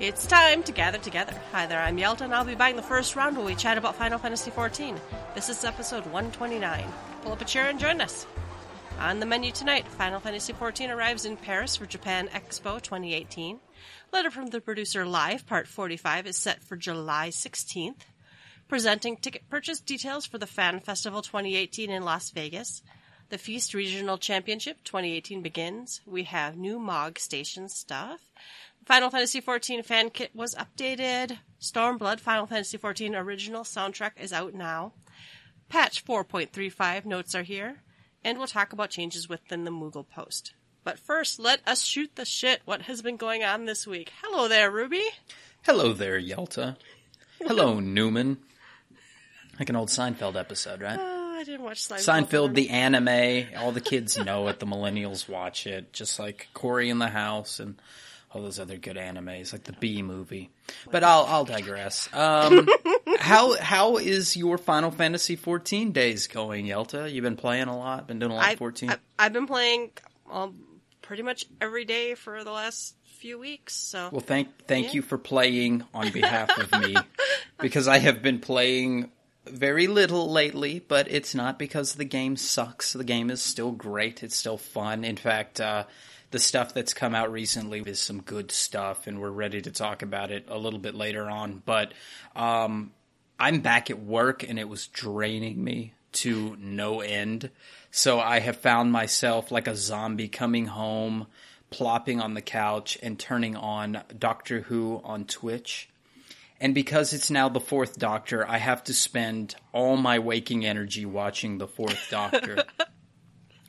It's time to gather together. Hi there, I'm Yelta, and I'll be buying the first round where we chat about Final Fantasy XIV. This is episode 129. Pull up a chair and join us. On the menu tonight, Final Fantasy XIV arrives in Paris for Japan Expo 2018. Letter from the Producer Live, Part 45, is set for July 16th. Presenting ticket purchase details for the Fan Festival 2018 in Las Vegas. The Feast Regional Championship 2018 begins. We have new MOG station stuff. Final Fantasy XIV fan kit was updated. Stormblood Final Fantasy XIV original soundtrack is out now. Patch 4.35 notes are here. And we'll talk about changes within the Moogle post. But first, let us shoot the shit. What has been going on this week? Hello there, Ruby. Hello there, Yelta. Hello, Newman. Like an old Seinfeld episode, right? Oh, I didn't watch Seinfeld. Seinfeld, the anime. All the kids know it. The millennials watch it. Just like Cory in the House and all those other good animes, like the Bee Movie. But I'll I'll digress. Um, how how is your Final Fantasy 14 days going, Yelta? You've been playing a lot. Been doing a lot I, of 14. I, I've been playing um, pretty much every day for the last few weeks. So Well, thank thank Yeah. you for playing on behalf of me because I have been playing very little lately, but it's not because the game sucks. The game is still great. It's still fun. In fact, uh, the stuff that's come out recently is some good stuff, and we're ready to talk about it a little bit later on. But um, I'm back at work, and it was draining me to no end. So I have found myself like a zombie coming home, plopping on the couch, and turning on Doctor Who on Twitch. And because it's now the fourth Doctor, I have to spend all my waking energy watching the fourth Doctor.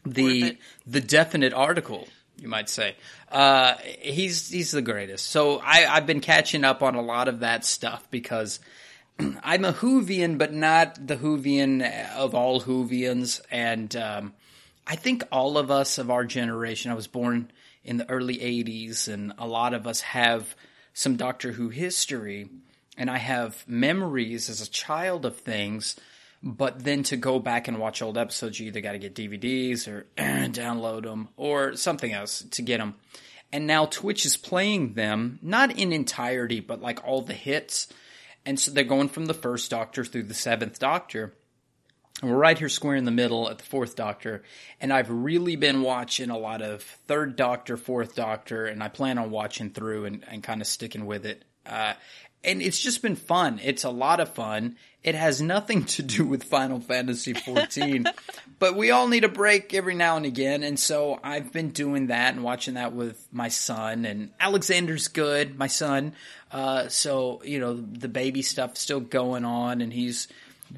The the definite article, you might say. Uh, he's he's the greatest. So I, I've been catching up on a lot of that stuff because I'm a Whovian, but not the Whovian of all Whovians. And um, I think all of us of our generation, I was born in the early 80s, and a lot of us have some Doctor Who history. And I have memories as a child of things, but then to go back and watch old episodes, you either got to get DVDs or download them or something else to get them. And now Twitch is playing them, not in entirety, but like all the hits. And so they're going from the first Doctor through the seventh Doctor. And we're right here square in the middle at the fourth Doctor. And I've really been watching a lot of third Doctor, fourth Doctor, and I plan on watching through and, and kind of sticking with it. Uh, and it's just been fun. It's a lot of fun. It has nothing to do with Final Fantasy XIV, but we all need a break every now and again. And so I've been doing that and watching that with my son. And Alexander's good, my son. Uh, so you know the baby stuff's still going on, and he's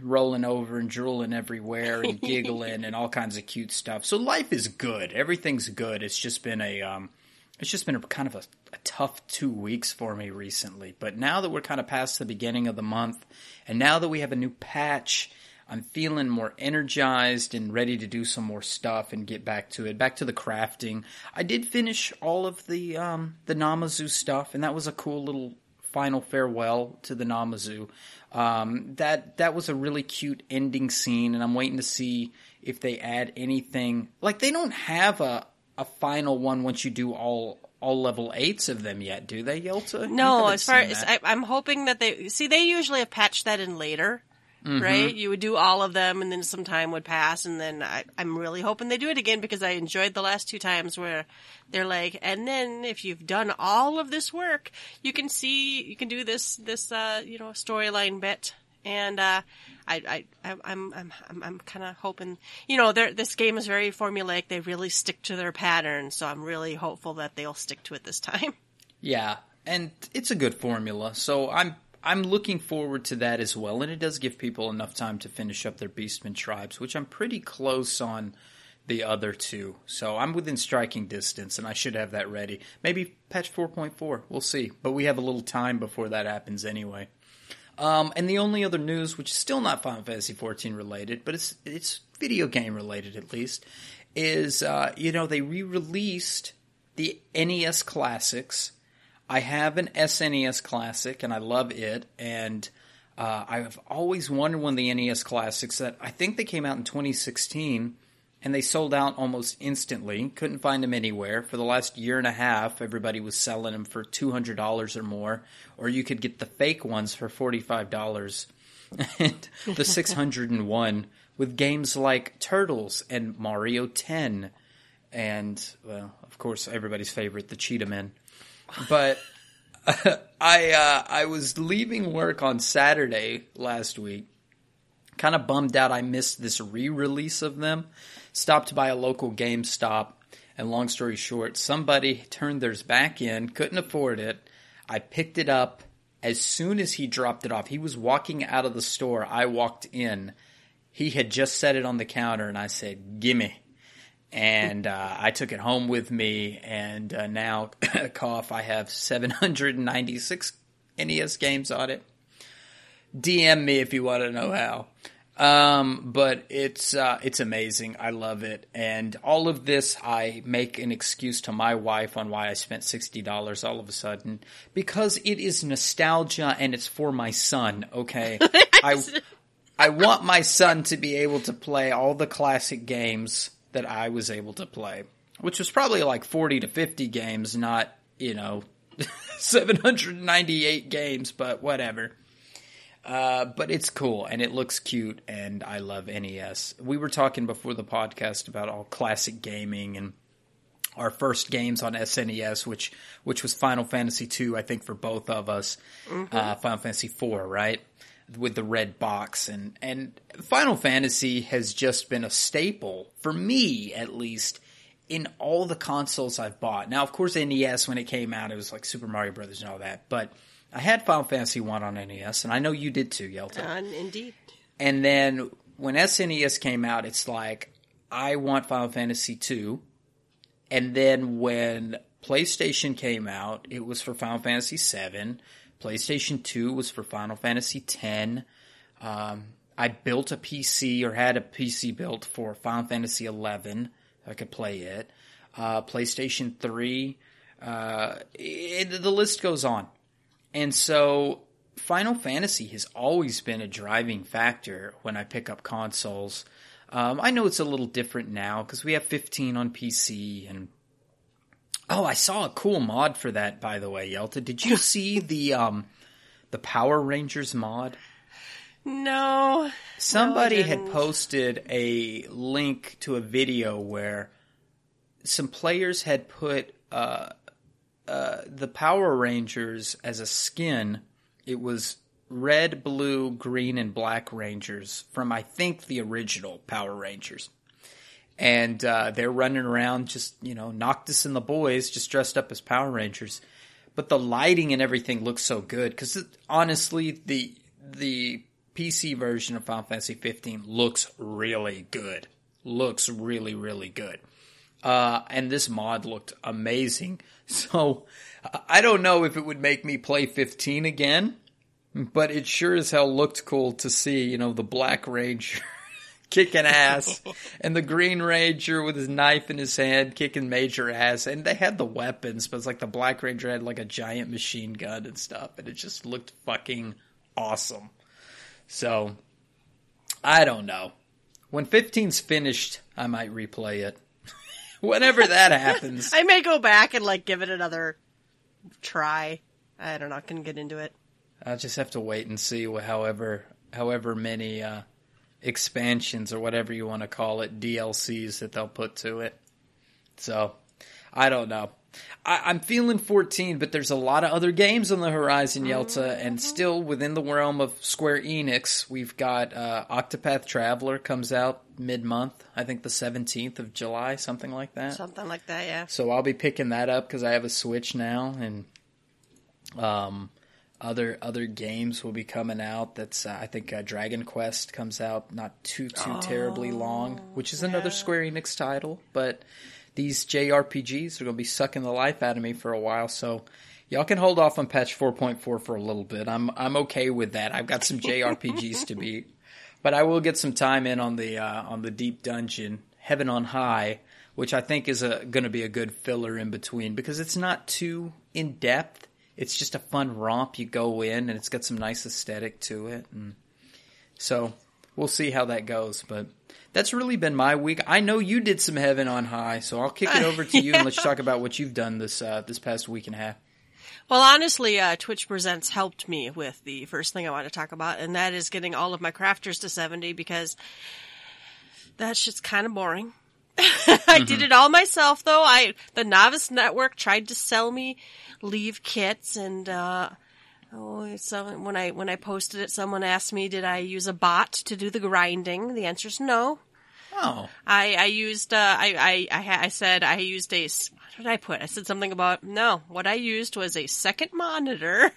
rolling over and drooling everywhere and giggling and all kinds of cute stuff. So life is good. Everything's good. It's just been a um, it's just been a kind of a, a tough two weeks for me recently. But now that we're kind of past the beginning of the month, and now that we have a new patch, I'm feeling more energized and ready to do some more stuff and get back to it. Back to the crafting. I did finish all of the um, the Namazu stuff, and that was a cool little final farewell to the Namazu. Um, that that was a really cute ending scene, and I'm waiting to see if they add anything. Like they don't have a a final one once you do all all level eights of them yet, do they, Yelta? No, as far as. I, I'm hoping that they see, they usually have patched that in later, Mm-hmm. right? You would do all of them, and then some time would pass, and then I, I'm really hoping they do it again because I enjoyed the last two times where they're like, and then if you've done all of this work, you can see you can do this this uh, you know storyline bit. And uh, I, I, I'm, I'm, I'm, I'm kind of hoping, you know, this game is very formulaic. They really stick to their pattern, so I'm really hopeful that they'll stick to it this time. Yeah, and it's a good formula. So I'm I'm looking forward to that as well, and it does give people enough time to finish up their Beastman tribes, which I'm pretty close on the other two. So I'm within striking distance, and I should have that ready. Maybe patch 4.4. We'll see, but we have a little time before that happens anyway. Um, and the only other news, which is still not Final Fantasy XIV related, but it's it's video game related at least, is uh, you know they re-released the NES classics. I have an SNES classic, and I love it. And uh, I've always wondered when the NES classics that I think they came out in 2016, and they sold out almost instantly. Couldn't find them anywhere. For the last year and a half, everybody was selling them for $200 or more, or you could get the fake ones for $45. and the 601 with games like Turtles and Mario 10 and well, of course everybody's favorite, the Cheetah Men. But I uh, I was leaving work on Saturday last week. Kind of bummed out I missed this re-release of them stopped by a local GameStop, and long story short, somebody turned theirs back in, couldn't afford it. I picked it up as soon as he dropped it off. He was walking out of the store. I walked in. He had just set it on the counter, and I said, "Gimme." And uh, I took it home with me, and uh, now, cough, I have 796 NES games on it. DM me if you want to know how. Um, but it's uh, it's amazing. I love it, and all of this I make an excuse to my wife on why I spent sixty dollars all of a sudden because it is nostalgia and it's for my son. Okay, I I want my son to be able to play all the classic games that I was able to play, which was probably like forty to fifty games, not you know seven hundred ninety eight games, but whatever. Uh, but it's cool and it looks cute, and I love NES. We were talking before the podcast about all classic gaming and our first games on SNES, which which was Final Fantasy II, I think for both of us. Mm-hmm. Uh, Final Fantasy IV, right? With the red box and and Final Fantasy has just been a staple for me, at least, in all the consoles I've bought. Now, of course, NES when it came out, it was like Super Mario Brothers and all that, but I had Final Fantasy One on NES, and I know you did too, Yelta. Uh, indeed. And then when SNES came out, it's like I want Final Fantasy Two, and then when PlayStation came out, it was for Final Fantasy Seven. PlayStation Two was for Final Fantasy Ten. Um, I built a PC or had a PC built for Final Fantasy Eleven. I could play it. Uh, PlayStation Three. Uh, it, the list goes on. And so Final Fantasy has always been a driving factor when I pick up consoles. Um, I know it's a little different now because we have 15 on PC and oh, I saw a cool mod for that by the way, Yelta. Did you see the um, the Power Rangers mod? No. Somebody no, had posted a link to a video where some players had put uh, uh, the Power Rangers as a skin, it was red, blue, green, and black Rangers from I think the original Power Rangers. And uh, they're running around just, you know, Noctis and the boys just dressed up as Power Rangers. But the lighting and everything looks so good because honestly, the the PC version of Final Fantasy 15 looks really good. Looks really, really good. Uh, and this mod looked amazing. So I don't know if it would make me play 15 again, but it sure as hell looked cool to see, you know, the Black Ranger kicking ass and the Green Ranger with his knife in his hand kicking major ass. And they had the weapons, but it's like the Black Ranger had like a giant machine gun and stuff, and it just looked fucking awesome. So I don't know. When 15's finished, I might replay it. Whenever that happens. I may go back and like give it another try. I don't know. I can get into it. I'll just have to wait and see. However, however many uh, expansions or whatever you want to call it, DLCs that they'll put to it. So, I don't know. I, am feeling 14, but there's a lot of other games on the horizon, Yelta, mm-hmm. and still within the realm of Square Enix, we've got uh, Octopath Traveler comes out mid month. I think the 17th of July, something like that. Something like that, yeah. So I'll be picking that up because I have a Switch now, and um, other other games will be coming out. That's uh, I think uh, Dragon Quest comes out not too too oh, terribly long, which is yeah. another Square Enix title, but these JRPGs are going to be sucking the life out of me for a while. So y'all can hold off on patch 4.4 for a little bit. I'm I'm okay with that. I've got some JRPGs to beat, but I will get some time in on the uh, on the deep dungeon, Heaven on High, which I think is going to be a good filler in between because it's not too in depth. It's just a fun romp. You go in and it's got some nice aesthetic to it, and so we'll see how that goes. But that's really been my week. I know you did some heaven on high, so I'll kick it over to you and let's talk about what you've done this uh, this past week and a half. Well, honestly, uh, Twitch Presents helped me with the first thing I want to talk about, and that is getting all of my crafters to 70 because that shit's kind of boring. I mm-hmm. did it all myself though. I, the Novice Network tried to sell me leave kits and, uh, Oh, so when I when I posted it, someone asked me, "Did I use a bot to do the grinding?" The answer is no. Oh, I I used uh, I I I, I said I used a what did I put? I said something about no. What I used was a second monitor,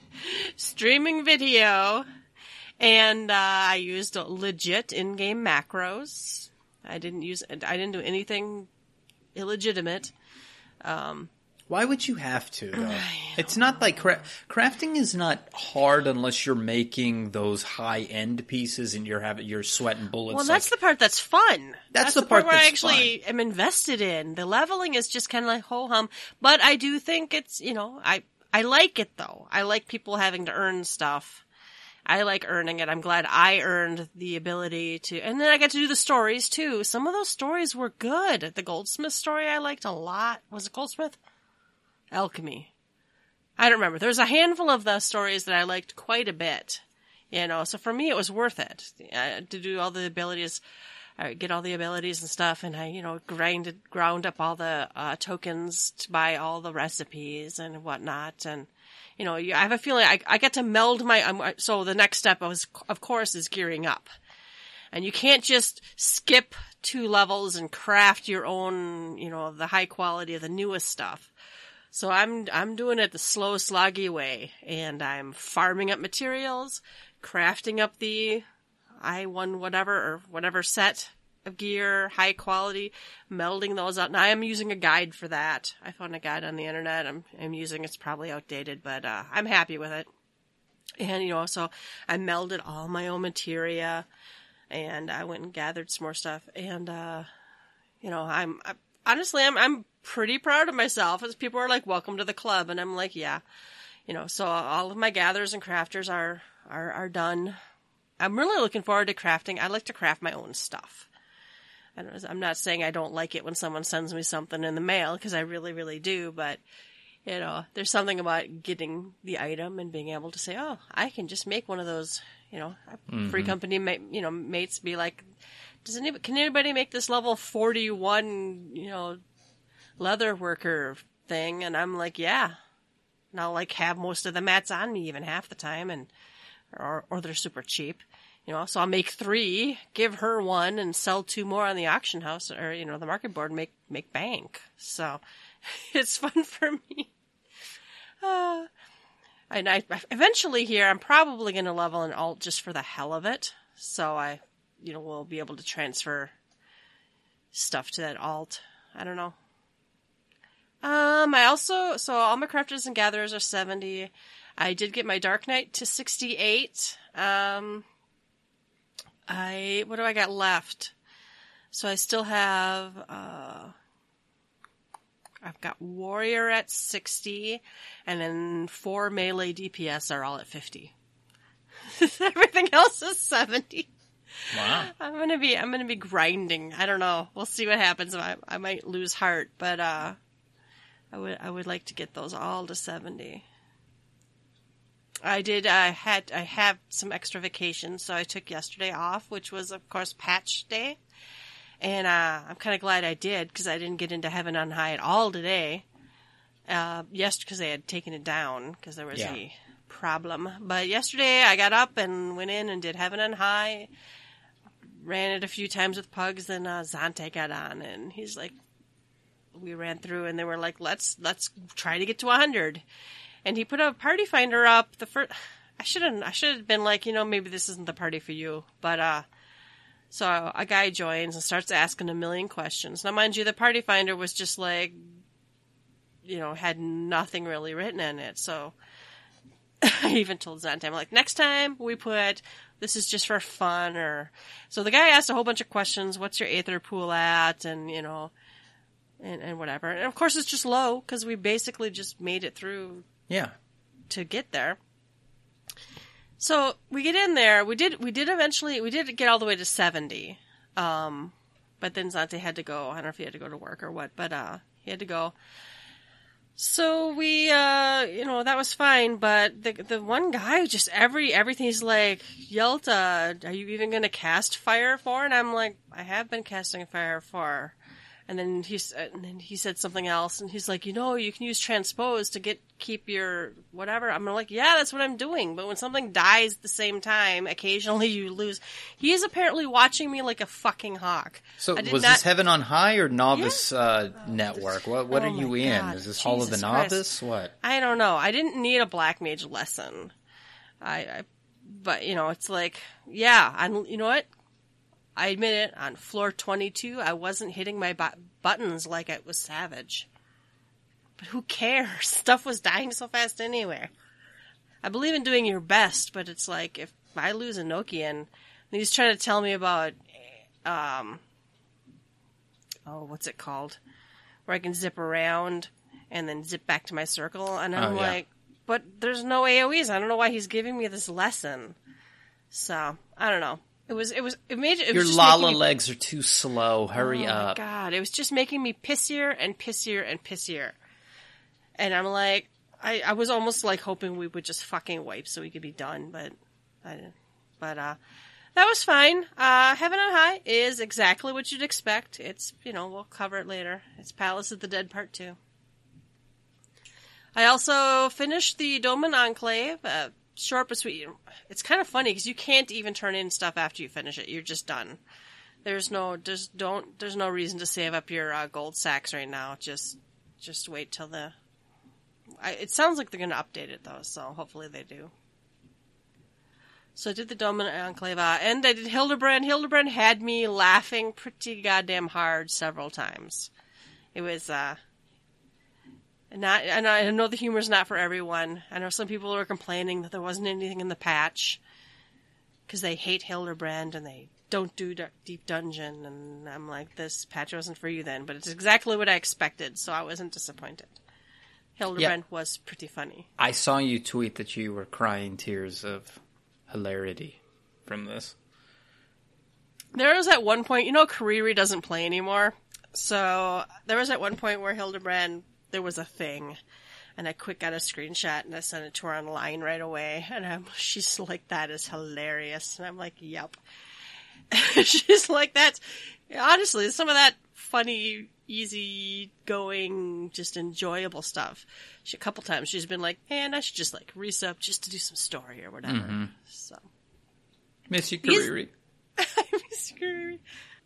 streaming video, and uh, I used legit in-game macros. I didn't use I didn't do anything illegitimate. Um, why would you have to? Though? It's not like cra- crafting is not hard unless you're making those high end pieces and you're having you're sweating bullets. Well, that's like, the part that's fun. That's, that's the, the, part, part where I actually fun. am invested in. The leveling is just kind of like ho hum, but I do think it's you know I I like it though. I like people having to earn stuff. I like earning it. I'm glad I earned the ability to, and then I got to do the stories too. Some of those stories were good. The Goldsmith story I liked a lot. Was it Goldsmith? Alchemy. I don't remember. There's a handful of the stories that I liked quite a bit. You know, so for me it was worth it uh, to do all the abilities, uh, get all the abilities and stuff, and I, you know, grinded, ground up all the uh, tokens to buy all the recipes and whatnot, and you know, I have a feeling I, I get to meld my. Um, so the next step was, of course, is gearing up, and you can't just skip two levels and craft your own, you know, the high quality of the newest stuff. So I'm I'm doing it the slow, sloggy way, and I'm farming up materials, crafting up the I one whatever or whatever set of gear, high quality, melding those out. Now I am using a guide for that. I found a guide on the internet. I'm I'm using it's probably outdated, but uh, I'm happy with it. And you know, so I melded all my own materia, and I went and gathered some more stuff. And uh, you know, I'm I, honestly I'm I'm pretty proud of myself as people are like, welcome to the club. And I'm like, yeah, you know, so all of my gatherers and crafters are, are, are done. I'm really looking forward to crafting. I like to craft my own stuff. I'm not saying I don't like it when someone sends me something in the mail because I really, really do, but you know, there's something about getting the item and being able to say, "Oh, I can just make one of those." You know, mm-hmm. free company, you know, mates be like, "Does anybody can anybody make this level 41? You know, leather worker thing, and I'm like, yeah. And I'll like have most of the mats on me even half the time, and or or they're super cheap, you know. So I'll make three, give her one, and sell two more on the auction house or you know the market board, make make bank. So it's fun for me. Uh, and I eventually here I'm probably going to level an alt just for the hell of it. So I, you know, will be able to transfer stuff to that alt. I don't know. Um, I also so all my crafters and gatherers are seventy. I did get my Dark Knight to sixty eight. Um, I what do I got left? So I still have uh, I've got Warrior at sixty, and then four melee DPS are all at fifty. Everything else is seventy. Wow. I'm gonna be I'm gonna be grinding. I don't know. We'll see what happens. I I might lose heart, but uh I would I would like to get those all to seventy. I did. I had. I have some extra vacation, so I took yesterday off, which was of course patch day, and uh, I'm kind of glad I did because I didn't get into heaven on high at all today. Uh, yes, because they had taken it down because there was yeah. a problem. But yesterday I got up and went in and did heaven on high. Ran it a few times with pugs, and uh, Zante got on, and he's like, we ran through and they were like, let's, let's try to get to 100. And he put a party finder up the first, I shouldn't, I should have been like, you know, maybe this isn't the party for you. But, uh, so a guy joins and starts asking a million questions. Now, mind you, the party finder was just like, you know, had nothing really written in it. So I even told Zante, I'm like, next time we put, this is just for fun or, so the guy asked a whole bunch of questions. What's your Aether pool at? And, you know, and, and whatever. And of course, it's just low because we basically just made it through. Yeah. To get there. So we get in there. We did. We did eventually. We did get all the way to seventy. Um, but then Zante had to go. I don't know if he had to go to work or what, but uh, he had to go. So we, uh, you know, that was fine. But the the one guy just every everything he's like, Yelta, are you even going to cast Fire IV? And I'm like, I have been casting Fire IV. And then he's and then he said something else, and he's like, you know, you can use transpose to get keep your whatever. I'm like, yeah, that's what I'm doing. But when something dies at the same time, occasionally you lose. He is apparently watching me like a fucking hawk. So was not- this Heaven on High or Novice uh, Network? What what Oh are you in? God, Is this Hall of the Jesus Christ. Novice? What? I don't know. I didn't need a black mage lesson. I, I but you know, it's like, yeah, on you know what? I admit it. On floor twenty-two, I wasn't hitting my bu- buttons like it was savage. But who cares? Stuff was dying so fast anyway. I believe in doing your best, but it's like if I lose Enochian, and he's trying to tell me about, um, oh, what's it called? Where I can zip around and then zip back to my circle, and I'm Oh, yeah. like, but there's no AOE's. I don't know why he's giving me this lesson. So I don't know. It was it was it made it Your Lala me- legs are too slow. Hurry oh my up. God, it was just making me pissier and pissier and pissier. And I'm like, I, I was almost like hoping we would just fucking wipe so we could be done, but I didn't. But uh, that was fine. Uh, Heaven on High is exactly what you'd expect. It's you know we'll cover it later. It's Palace of the Dead Part Two. I also finished the Doman Enclave. Uh, short but sweet. It's kind of funny because you can't even turn in stuff after you finish it. You're just done. There's no, there's don't, there's no reason to save up your uh, gold sacks right now. Just, just wait till the. I, it sounds like they're going to update it though, so hopefully they do. So I did the Doman Enclave, uh, and I did Hildebrand. Hildebrand had me laughing pretty goddamn hard several times. It was, uh, not, and I know the humor's not for everyone. I know some people are complaining that there wasn't anything in the patch because they hate Hildebrand and they don't do Deep Dungeon. And I'm like, this patch wasn't for you then, but it's exactly what I expected, so I wasn't disappointed. Hildebrand was pretty funny. I saw you tweet that you were crying tears of hilarity from this. There was at one point, you know, Kariri doesn't play anymore. So there was at one point where Hildebrand, there was a thing, and I quick got a screenshot and I sent it to her online right away. And I'm, she's like, "That is hilarious," and I'm like, "Yep." she's like, "That's honestly some of that funny, easy going, just enjoyable stuff." She a couple times she's been like, "Man, I should just like resub just to do some story or whatever." Mm-hmm. So. Miss you, He's- Kariri.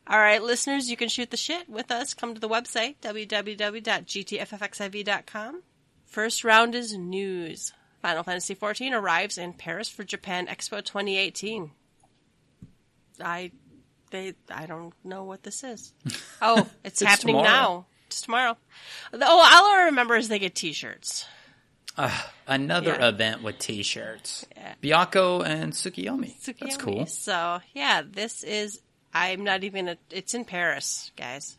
All right, listeners, you can shoot the shit with us. Come to the website, www.gtffxiv.com. First round is news. Final Fantasy XIV arrives in Paris for Japan Expo 2018. I, they, I don't know what this is. Oh, it's, It's happening tomorrow. now. It's tomorrow. Oh, all I remember is they get T-shirts. Another Yeah. event with T-shirts. Yeah. Byakko and Tsukiyomi. That's cool. So yeah, this is. I'm not even. A, it's in Paris, guys.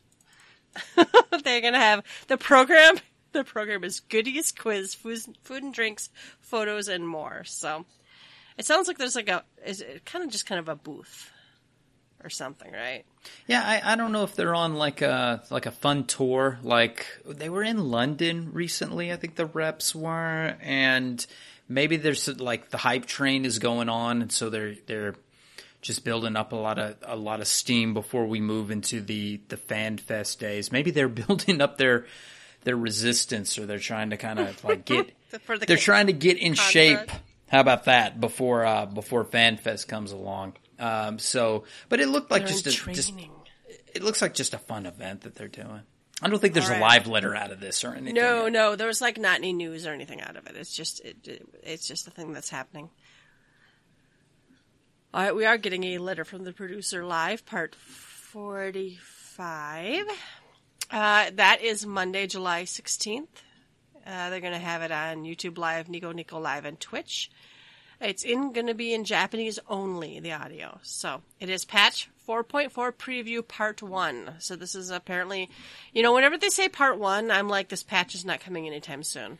They're gonna have the program. The program is goodies, quiz, food, food and drinks, photos, and more. So it sounds like there's like a. Is it kind of just kind of a booth or something, right? Yeah, I, I don't know if they're on like a like a fun tour. Like they were in London recently, I think the reps were, and maybe there's like the hype train is going on, and so they're they're just building up a lot of a lot of steam before we move into the the fan fest days. Maybe they're building up their their resistance, or they're trying to kind of like get For the they're ca- trying to get in contract. shape. How about that before uh, before FanFest comes along? Um, so, but it looked like They're just a just it looks like just a fun event that they're doing. I don't think there's All a live letter out of this or anything. No, no, there was like not any news or anything out of it. It's just it, it, it's just a thing that's happening. All right, we are getting a letter from the producer live, part forty-five. Uh, that is Monday, July sixteenth. Uh, they're going to have it on YouTube Live, Nico Nico Live, and Twitch. It's in going to be in Japanese only, the audio. So it is patch 4.4 preview part one. So this is apparently, you know, whenever they say part one, I'm like, this patch is not coming anytime soon.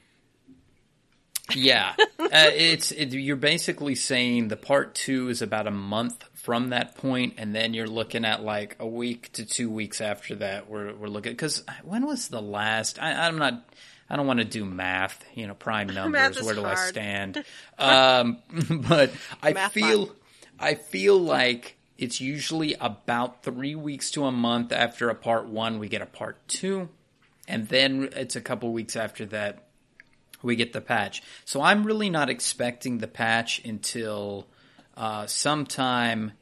Yeah, uh, it's it, you're basically saying the part two is about a month from that point, and then you're looking at like a week to two weeks after that. We're we're looking because when was the last? I, I'm not. I don't want to do math, you know, prime numbers. Where do I stand? um, but I Math feel, fun. I feel like it's usually about three weeks to a month after a part one, we get a part two, and then it's a couple weeks after that we get the patch. So I'm really not expecting the patch until uh, sometime.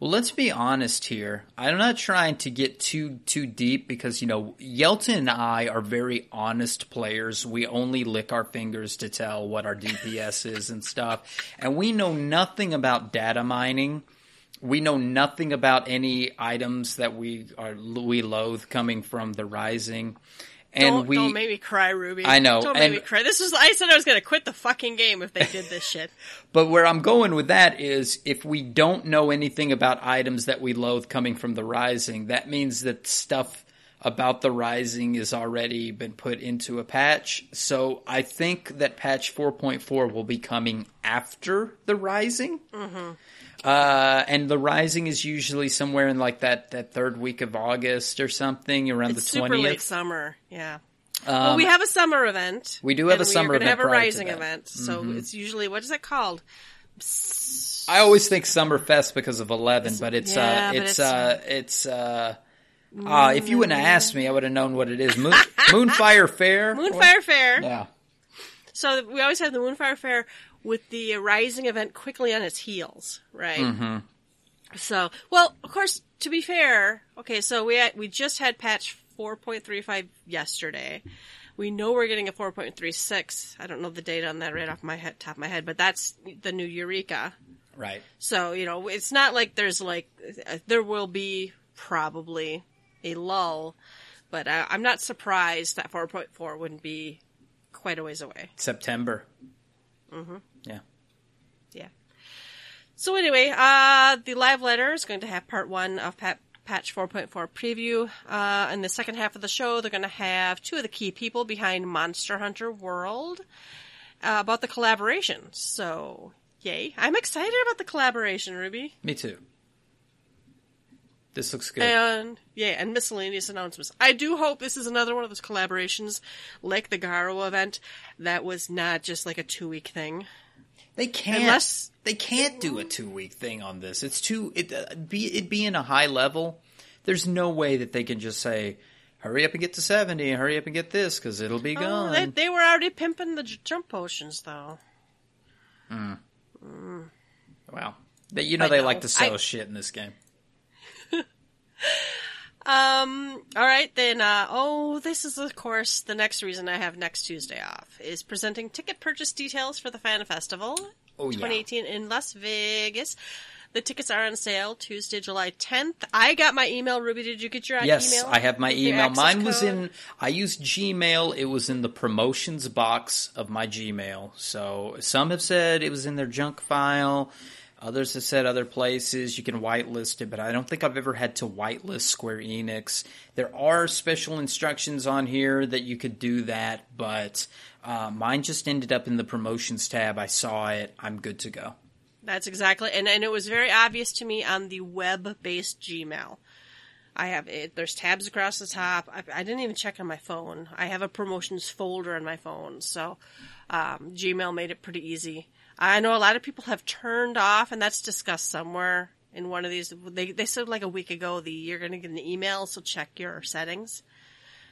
Well, let's be honest here. I'm not trying to get too too deep because you know Yelton and I are very honest players. We only lick our fingers to tell what our DPS is and stuff, and we know nothing about data mining. We know nothing about any items that we are we loathe coming from the Rising, and don't, we don't make me cry, Ruby. I know, Don't make me cry. This was. I said I was going to quit the fucking game if they did this shit. But where I'm going with that is if we don't know anything about items that we loathe coming from the Rising, that means that stuff about the Rising has already been put into a patch. So I think that patch 4.4 will be coming after the Rising. Mm-hmm. Uh, and the Rising is usually somewhere in like that, that third week of August or something around It's the super late 20th. summer. Yeah. Um, well, we have a summer event. we do have a summer event. Gonna have a rising. Mm-hmm. event. So it's usually what is it called? I always think Summerfest because of Eleven, but it's yeah, uh, but it's, it's, uh, it's uh, uh, if you wouldn't have asked me, I would have known what it is. Moon, Moonfire Fair. Moonfire Fair. Yeah, So we always have the Moonfire Fair with the rising event quickly on its heels, right? Mm-hmm. So, well, of course, to be fair, okay, so we we just had patch 4.35 yesterday. We know we're getting a 4.36. I don't know the date on that right off my head, top of my head, but that's the new Eureka. right. So, you know, it's not like there's like, uh, there will be probably a lull, but uh, I'm not surprised that 4.4 wouldn't be quite a ways away. September. Mm-hmm. Yeah. Yeah. So anyway, uh, the live letter is going to have part one of pat- patch 4.4 preview. Uh, in the second half of the show, they're going to have two of the key people behind Monster Hunter World uh, about the collaboration. So, yay. I'm excited about the collaboration, Ruby. Me too. This looks good. And, yeah, and miscellaneous announcements. I do hope this is another one of those collaborations like the Garo event that was not just like a two week thing. They can't. unless- they can't do a two week thing on this. It's too. It uh, be it being a high level. There's no way that they can just say, "Hurry up and get to seventy. Hurry up and get this because it'll be Oh, gone." they, they were already pimping the jump potions, though. wow. They, you know I they know. like to sell I- shit in this game. Um. All right then. Uh, oh, this is of course the next reason I have next Tuesday off is presenting ticket purchase details for the Fan Festival Oh yeah. 2018 in Las Vegas. The tickets are on sale Tuesday, July 10th. I got my email. Ruby, did you get your Yes, email? I have my email. Mine was in. I used Gmail. It was in the promotions box of my Gmail. So some have said it was in their junk file. Others have said other places you can whitelist it, but I don't think I've ever had to whitelist Square Enix. There are special instructions on here that you could do that, but uh, mine just ended up in the promotions tab. I saw it. I'm good to go. That's exactly, and and it was very obvious to me on the web-based Gmail. I have it. There's tabs across the top. I, I didn't even check on my phone. I have a promotions folder on my phone, so um, Gmail made it pretty easy. I know a lot of people have turned off, and that's discussed somewhere in one of these. They they said like a week ago the you're going to get an email, so check your settings.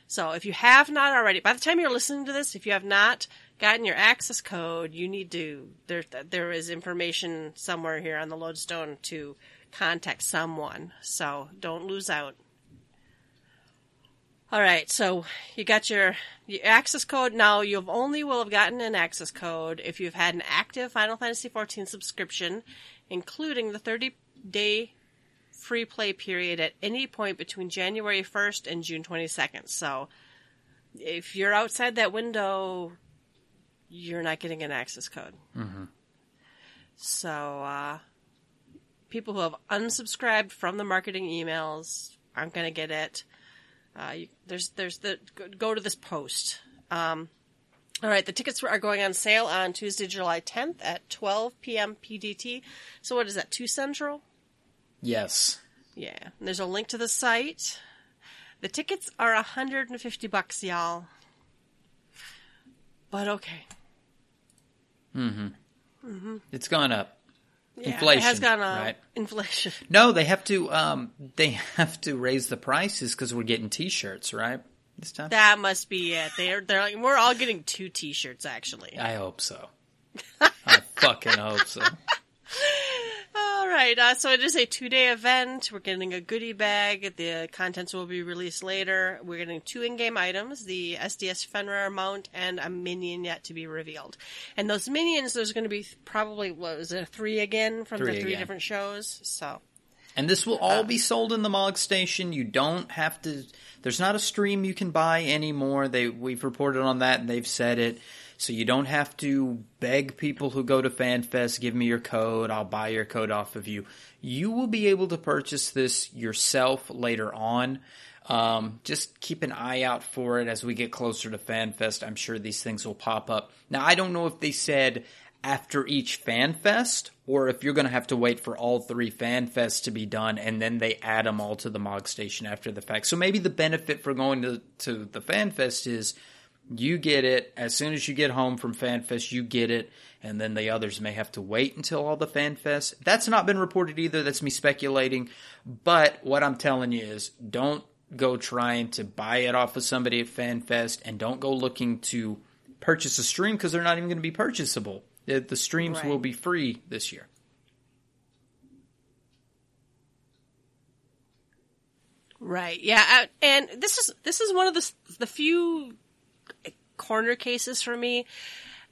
So if you have not already, by the time you're listening to this, if you have not gotten your access code, you need to there there is information somewhere here on the lodestone to contact someone. So don't lose out. All right, so you got your, your access code. Now you've only will have gotten an access code if you've had an active Final Fantasy XIV subscription, including the 30 day free play period at any point between January 1st and June 22nd. So if you're outside that window, you're not getting an access code. So uh, people who have unsubscribed from the marketing emails aren't going to get it. Uh, you, there's there's the go- to this post. Um, All right, the tickets are going on sale on Tuesday, July 10th at 12 p.m. PDT. So what is that, 2 Central? Yes. Yeah. And there's a link to the site. The tickets are 150 bucks, y'all. But okay. Mm-hmm. Mm-hmm. It's gone up. Yeah, Inflation, It has gone up. right? Inflation. No, they have to. Um, they have to raise the prices because we're getting T-shirts, right? This time. That must be it. They're they're like we're all getting two T-shirts actually. I hope so. I fucking hope so. All right. Uh, so it is a two-day event. We're getting a goodie bag. The contents will be released later. We're getting two in-game items: the SDS Fenrir mount and a minion yet to be revealed. And those minions, there's going to be probably what was it, three again from Three the three again. different shows. So And this will all be sold in the Mog Station. You don't have to. There's not a stream you can buy anymore. They we've reported on that and they've said it. So you don't have to beg people who go to FanFest, give me your code, I'll buy your code off of you. You will be able to purchase this yourself later on. Um, just keep an eye out for it as we get closer to FanFest. I'm sure these things will pop up. Now, I don't know if they said after each FanFest or if you're going to have to wait for all three FanFests to be done and then they add them all to the Mog Station after the fact. So maybe the benefit for going to, to the FanFest is you get it as soon as you get home from FanFest, you get it, and then the others may have to wait until all the FanFests. That's not been reported either. That's me speculating. But what I'm telling you is don't go trying to buy it off of somebody at FanFest and don't go looking to purchase a stream because they're not even going to be purchasable. The, the streams Right. will be free this year. Right. Yeah. uh, And this is this is one of the the few corner cases for me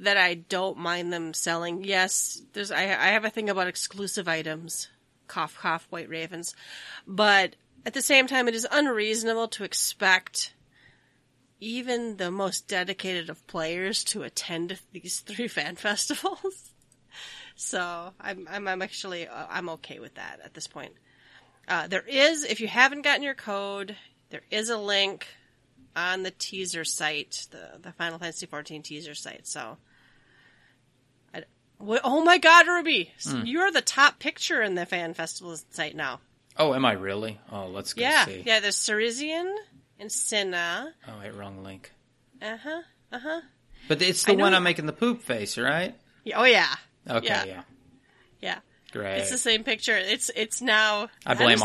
that I don't mind them selling. Yes, there's I I have a thing about exclusive items. Cough cough white ravens. But at the same time it is unreasonable to expect even the most dedicated of players to attend these three fan festivals. So I'm I'm, I'm actually uh, I'm okay with that at this point. Uh, there is, if you haven't gotten your code, there is a link on the teaser site, the the Final Fantasy XIV teaser site. So, I, wh- oh my God, Ruby, Hmm. you're the top picture in the fan festival site now. Oh, am I really? Oh, let's go Yeah, see. yeah. There's Cerizian and Cinna. Oh, wait, wrong link. Uh huh. Uh huh. But it's the I one I'm making the poop face, right? Oh yeah. Okay, Yeah. yeah. Yeah. Great. It's the same picture. It's it's now. I blame the-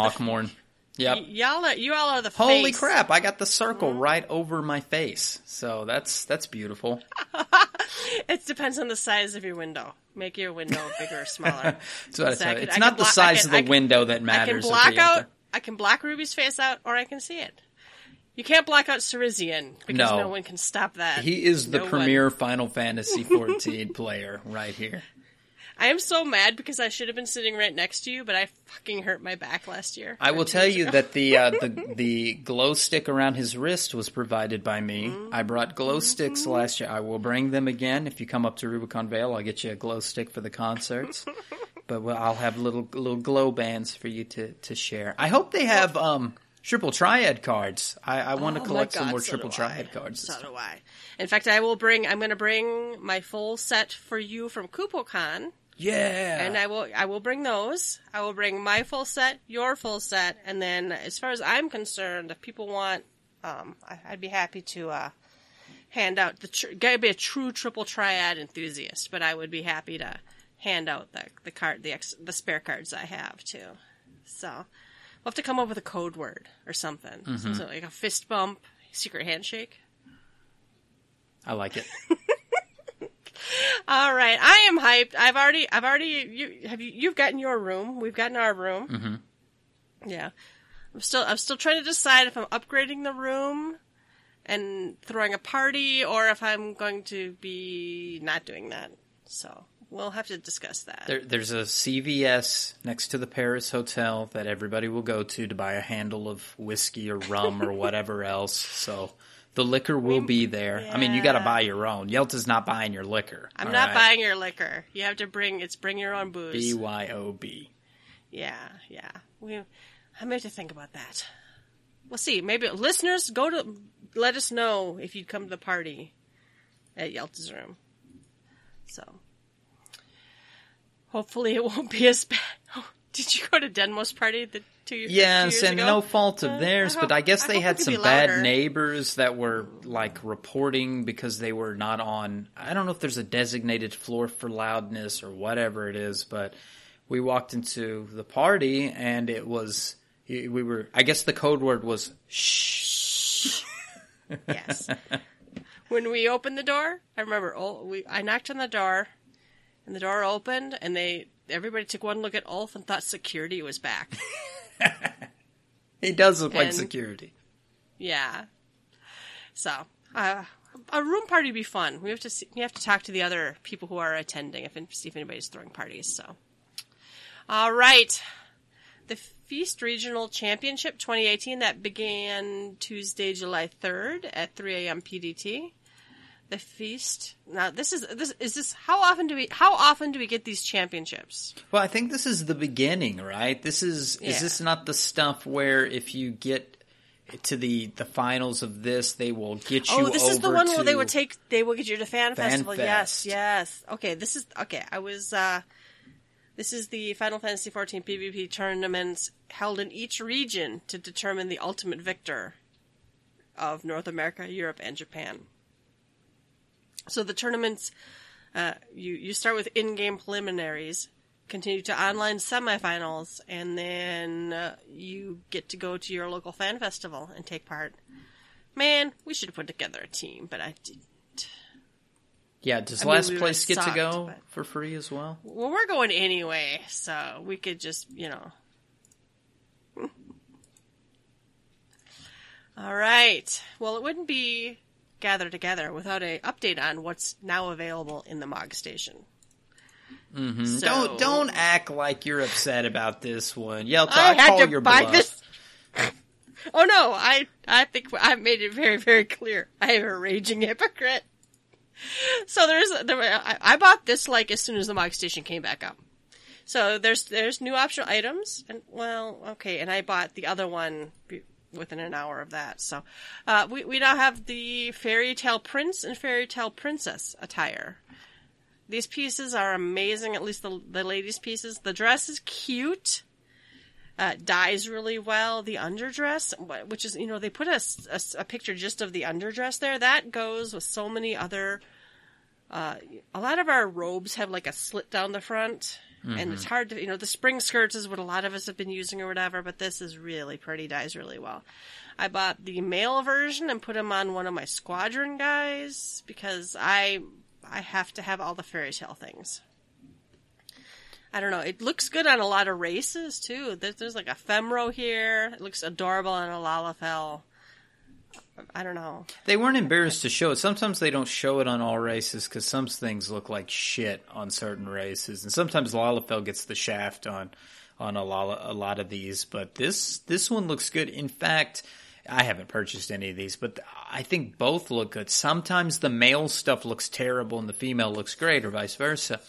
Yep. Y'all are you all are the Holy face. crap! I got the circle right over my face, so that's that's beautiful. It depends on the size of your window. Make your window bigger or smaller. That's what I So I tell you. could- It's I not the blo- I size of the window that I can at block the out. I can block Ruby's face out, or I can see it. You can't block out Cerizian because No. no, one can stop that. He is the No one. premier Final Fantasy XIV player right here. I am so mad because I should have been sitting right next to you, but I fucking hurt my back last year. I will tell you that the uh, the the glow stick around his wrist was provided by me. I brought glow sticks last year. I will bring them again if you come up to Rubicon Vale. I'll get you a glow stick for the concerts. but well, I'll have little little glow bands for you to to share. I hope they have um triple triad cards. I, I want to Oh my collect some more so triple triad cards. So do I. In fact, I will bring. I'm going to bring my full set for you from KupoCon. Yeah, and I will I will bring those. I will bring my full set, your full set, and then as far as I'm concerned, if people want, um, I, I'd be happy to uh, hand out the. Tr- gotta be a true triple triad enthusiast, but I would be happy to hand out the the card the ex, the spare cards I have too. So we'll have to come up with a code word or something, something like a fist bump, secret handshake. I like it. All right, I am hyped. I've already, I've already, you have you, you've gotten your room. We've gotten our room. Mm-hmm. Yeah, I'm still, I'm still trying to decide if I'm upgrading the room and throwing a party, or if I'm going to be not doing that. So we'll have to discuss that. There, there's a CVS next to the Paris Hotel that everybody will go to to buy a handle of whiskey or rum or whatever else. So the liquor will be there. I mean, you got to buy your own. Yelta's not buying your liquor. I'm not right? buying your liquor. You have to bring it's bring your own booze. BYOB. Yeah, yeah. We, I may have to think about that. We'll see. Maybe listeners go to let us know if you'd come to the party. at Yelta's room. So hopefully it won't be as bad. Oh, did you go to Denmo's party the two, years- two Yes, years and ago? no fault of Uh, theirs, I but I guess they hope had some bad neighbors that were like reporting because they were not on. I don't know if there's a designated floor for loudness or whatever it is, but we walked into the party and it was we were. I guess the code word was shh. Yes. when we opened the door, I remember oh, we I knocked on the door, and the door opened, and they everybody took one look at Ulf and thought security was back. He does look like security. yeah. So uh, a room party would be fun. We have to see, we have to talk to the other people who are attending if see if anybody's throwing parties. So, all right. The Feast Regional Championship 2018 that began Tuesday, July 3rd at 3 a.m. PDT. The Feast. Now, this is this is this. How often do we? How often do we get these championships? Well, I think this is the beginning, right? This is Yeah. is this not the stuff where if you get to the the finals of this, they will get you Oh, this is the one where they would take. They will get you to fan, Fan festival. Fest. Yes, yes. Okay, this is okay. I was. uh This is the Final Fantasy XIV PvP tournaments held in each region to determine the ultimate victor of North America, Europe, and Japan. So the tournaments, uh, you you start with in-game preliminaries, continue to online semifinals, and then uh, you get to go to your local fan festival and take part. Man, we should have put together a team, but I didn't. Yeah, does I mean, last we place get to go but- for free as well? Well, we're going anyway, so we could just, you know. All right. Well, it wouldn't be gather together without a update on what's now available in the Mog Station. Mm-hmm. So, Don't don't act like you're upset about this one. Yelta, I I, had to your buy bluff. this. Oh no! I I think I've made it very very clear. I am a raging hypocrite. So there's there, I, I bought this like as soon as the Mog Station came back up. So there's there's new optional items and well okay and I bought the other one within an hour of that. So uh, we we now have the Fairy Tale Prince and Fairy Tale Princess attire. These pieces are amazing. At least the the ladies' pieces. The dress is cute uh, dyes really well. The underdress, which is, you know, they put a a picture just of the underdress there. That goes with so many other. Uh, a lot of our robes have like a slit down the front, and it's mm-hmm. hard to, you know, the spring skirts is what a lot of us have been using or whatever, but this is really pretty, dyes really well. I bought the male version and put him on one of my squadron guys because I I have to have all the fairy tale things. I don't know. It looks good on a lot of races too. There's, there's like a Femro here. It looks adorable on a Lalafell. I don't know. They weren't embarrassed to show it. Sometimes they don't show it on all races because some things look like shit on certain races, and sometimes Lalafell gets the shaft on on a lot, a lot of these. But this this one looks good. In fact, I haven't purchased any of these, but I think both look good. Sometimes the male stuff looks terrible and the female looks great, or vice versa.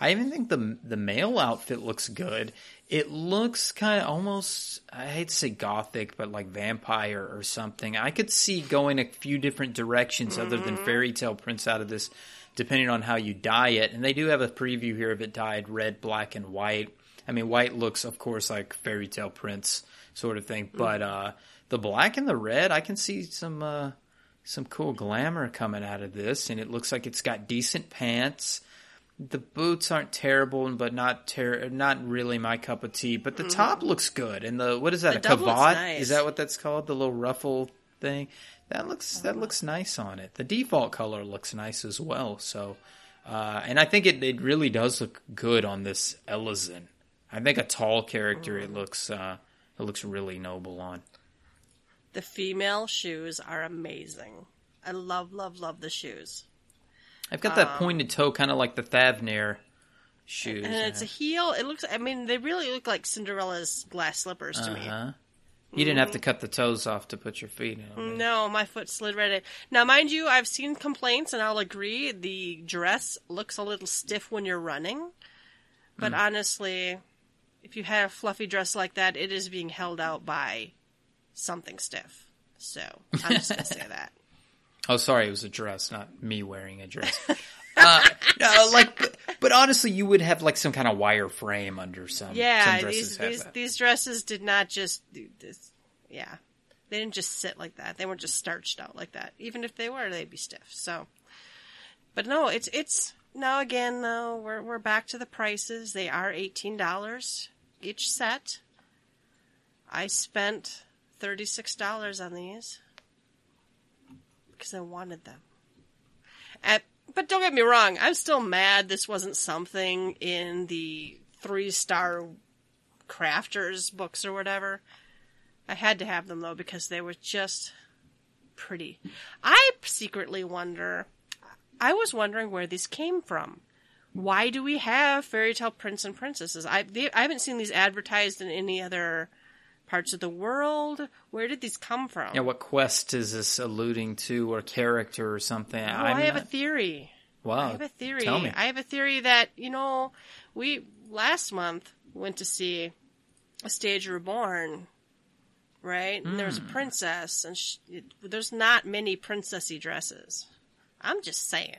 I even think the the male outfit looks good. It looks kind of almost I hate to say gothic, but like vampire or something. I could see going a few different directions other than fairy tale prince out of this, depending on how you dye it. And they do have a preview here of it dyed red, black, and white. I mean, white looks, of course, like fairy tale prince sort of thing, but uh, the black and the red, I can see some uh, some cool glamour coming out of this, and it looks like it's got decent pants. The boots aren't terrible, but not ter- not really my cup of tea. But the top looks good, and the what is that? The a dub nice. Is that what that's called? The little ruffle thing. That looks that looks nice on it. The default color looks nice as well. So, uh, and I think it it really does look good on this Elezen. I think a tall character. It looks uh, it looks really noble on. The female shoes are amazing. I love, love, love the shoes. I've got that pointed toe, kind of like the Thavnair shoes. Um, And it's a heel. It looks, I mean, they really look like Cinderella's glass slippers to me. Uh-huh. You didn't have to cut the toes off to put your feet in. No, my foot slid right in. Now, mind you, I've seen complaints, and I'll agree, the dress looks a little stiff when you're running. But honestly, if you had a fluffy dress like that, it is being held out by something stiff. So, I'm just going to say that. Oh, sorry, it was a dress, not me wearing a dress. uh, no, like, but, but, honestly, you would have like some kind of wire frame under some. Yeah, some these these, these dresses did not just do this. Yeah, they didn't just sit like that. They weren't just starched out like that. Even if they were, they'd be stiff. So, but no, it's it's now again. No, we're we're back to the prices. They are eighteen dollars each set. I spent thirty six dollars on these because I wanted them. At, but don't get me wrong, I'm still mad this wasn't something in the three star crafters books or whatever. I had to have them though because they were just pretty. I secretly wonder, I was wondering where these came from. Why do we have fairy tale prince and princesses? I, they, I haven't seen these advertised in any other parts of the world? Where did these come from? Yeah, what quest is this alluding to, or character, or something? Oh, i have not... a theory. Wow, I have a theory. Tell me. I have a theory that you know we last month went to see a stage reborn, right? And there was a hmm. princess, and she, there's not many princessy dresses. I'm just saying.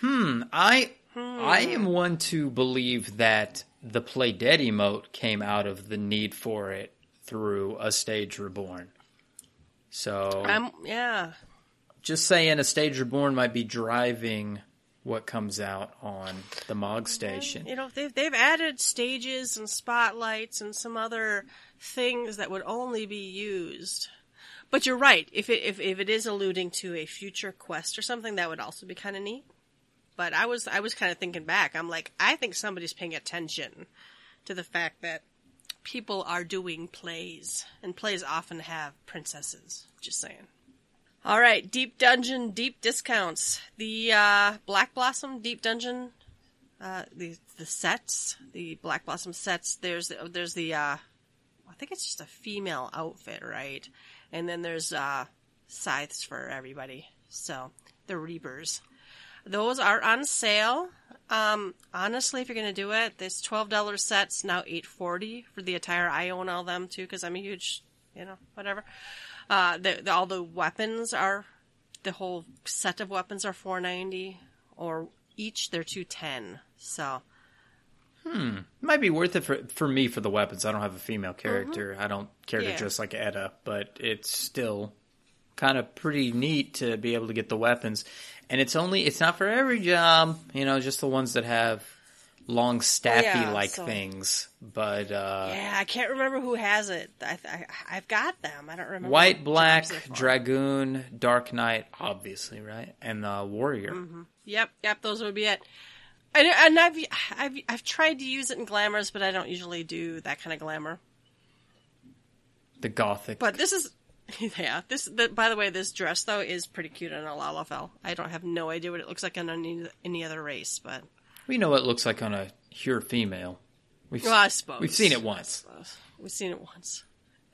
Hmm. I hmm. I am one to believe that the play dead emote came out of the need for it through a stage reborn. So um, yeah, just saying a stage reborn might be driving what comes out on the Mog station. You know, they've they've added stages and spotlights and some other things that would only be used. But you're right. If it if, if it is alluding to a future quest or something, that would also be kind of neat. But I was I was kind of thinking back. I'm like, I think somebody's paying attention to the fact that people are doing plays, and plays often have princesses. Just saying. All right, Deep Dungeon deep discounts. The uh, Black Blossom Deep Dungeon, uh, the the sets, the Black Blossom sets. There's there's the uh, I think it's just a female outfit, right? And then there's uh, scythes for everybody. So the Reapers. Those are on sale. Um, honestly, if you're gonna do it, this twelve dollar set's now eight forty for the attire. I own all them too because I'm a huge, you know, whatever. Uh, the, the, all the weapons are the whole set of weapons are four ninety, or each they're two ten. So. Hmm. Might be worth it for for me for the weapons. I don't have a female character. Mm-hmm. I don't care yeah. to dress like Edda, but it's still kind of pretty neat to be able to get the weapons and it's only it's not for every job, you know, just the ones that have long staffy like oh, yeah, so. things. But uh, yeah, I can't remember who has it. I, I have got them. I don't remember. White, black, dragoon, dark knight, obviously, right, and the warrior. Mm-hmm. Yep, yep, those would be it. And, and I've, I've I've tried to use it in glamours, but I don't usually do that kind of glamour. The gothic, but this is Yeah, this. The, by the way, this dress though is pretty cute on a Lalafell. I don't have no idea what it looks like on any, any other race, but we know what it looks like on a pure female. We've, well, I suppose we've seen it once. We've seen it once.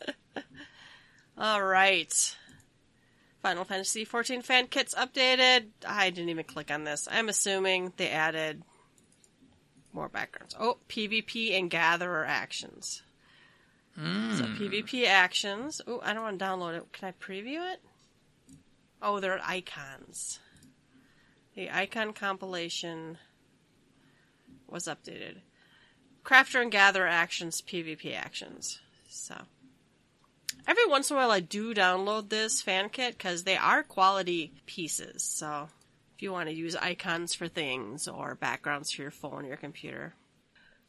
All right. Final Fantasy XIV fan kits updated. I didn't even click on this. I'm assuming they added more backgrounds. Oh, PvP and gatherer actions. Mm. So PvP actions. Oh, I don't want to download it. Can I preview it? Oh, there are icons. The icon compilation was updated. Crafter and gather actions, PvP actions. So every once in a while, I do download this fan kit because they are quality pieces. So if you want to use icons for things or backgrounds for your phone or your computer,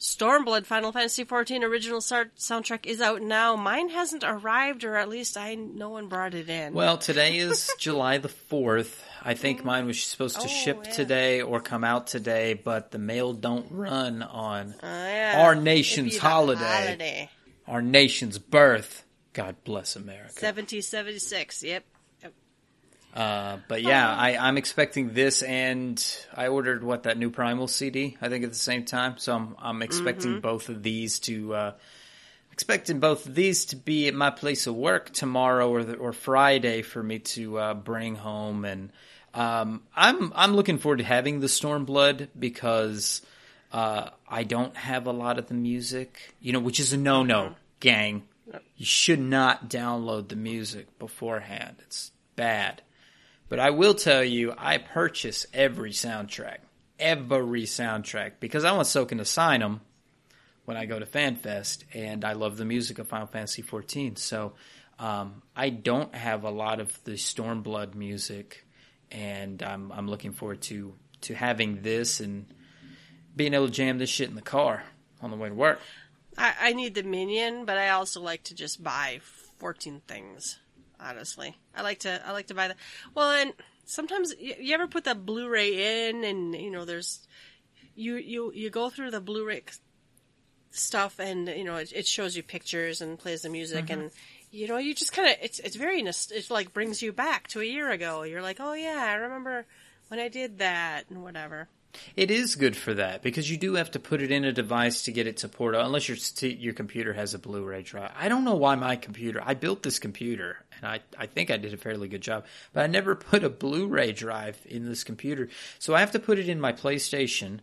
Stormblood Final Fantasy XIV original soundtrack is out now. Mine hasn't arrived, or at least I no one brought it in. Well, today is July the fourth. I think mm. mine was supposed to oh, ship yeah. today or come out today, but the mail don't run on uh, yeah. our nation's holiday, holiday, our nation's birth. God bless America. Seventeen seventy six. Yep. Uh, but yeah, I, am expecting this, and I ordered what that new Primal CD. I think at the same time, so I'm I'm expecting mm-hmm. both of these to uh, expecting both of these to be at my place of work tomorrow or the, or Friday for me to uh, bring home, and um, I'm I'm looking forward to having the Stormblood because uh, I don't have a lot of the music, you know, which is a no no, mm-hmm. gang. You should not download the music beforehand. It's bad But I will tell you, I purchase every soundtrack, every soundtrack, because I want Soken to sign them when I go to FanFest, and I love the music of Final Fantasy XIV. So um, I don't have a lot of the Stormblood music, and I'm, I'm looking forward to to having this and being able to jam this shit in the car on the way to work. I, I need the minion, but I also like to just buy 14 things. Honestly, I like to I like to buy the well, and sometimes you, you ever put the Blu-ray in, and you know there's you you you go through the Blu-ray stuff, and you know it, it shows you pictures and plays the music, mm-hmm. and you know you just kind of it's it's very it like brings you back to a year ago. You're like, oh yeah, I remember when I did that and whatever. It is good for that because you do have to put it in a device to get it to port unless your your computer has a Blu-ray drive. I don't know why my computer. I built this computer, and I I think I did a fairly good job, but I never put a Blu-ray drive in this computer, so I have to put it in my PlayStation,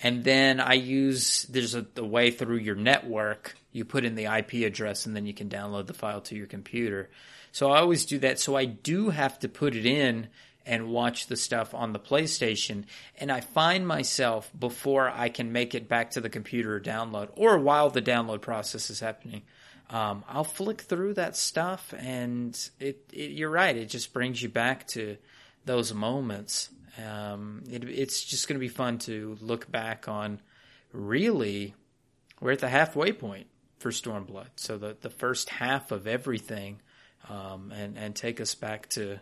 and then I use there's a, a way through your network. You put in the IP address, and then you can download the file to your computer. So I always do that. So I do have to put it in and watch the stuff on the PlayStation. And I find myself before I can make it back to the computer or download, or while the download process is happening, um, I'll flick through that stuff, and it, it, you're right. It just brings you back to those moments. Um, it, it's just going to be fun to look back on. Really, we're at the halfway point for Stormblood, so the the first half of everything, um, and and take us back to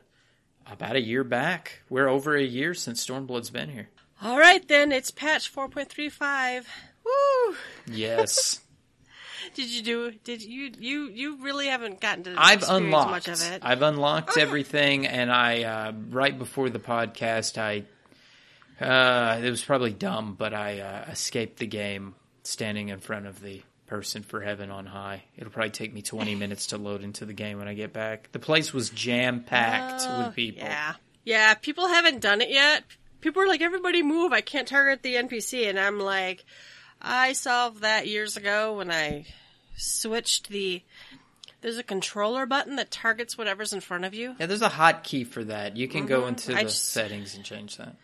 about a year back. We're over a year since Stormblood's been here. All right, then it's patch 4.35. Woo! Yes. Did you do? Did you you you really haven't gotten to? I've unlocked. much of it. I've unlocked Oh. everything, and I uh, right before the podcast, I uh, it was probably dumb, but I uh, escaped the game standing in front of the person for heaven on high. It'll probably take me twenty minutes to load into the game when I get back. The place was jam packed Oh, with people. Yeah, yeah. People haven't done it yet. People are like, everybody move. I can't target the NPC, and I'm like, I solved that years ago when I switched the. There's a controller button that targets whatever's in front of you. Yeah, there's a hotkey for that. You can go into Mm-hmm. I the just- settings and change that.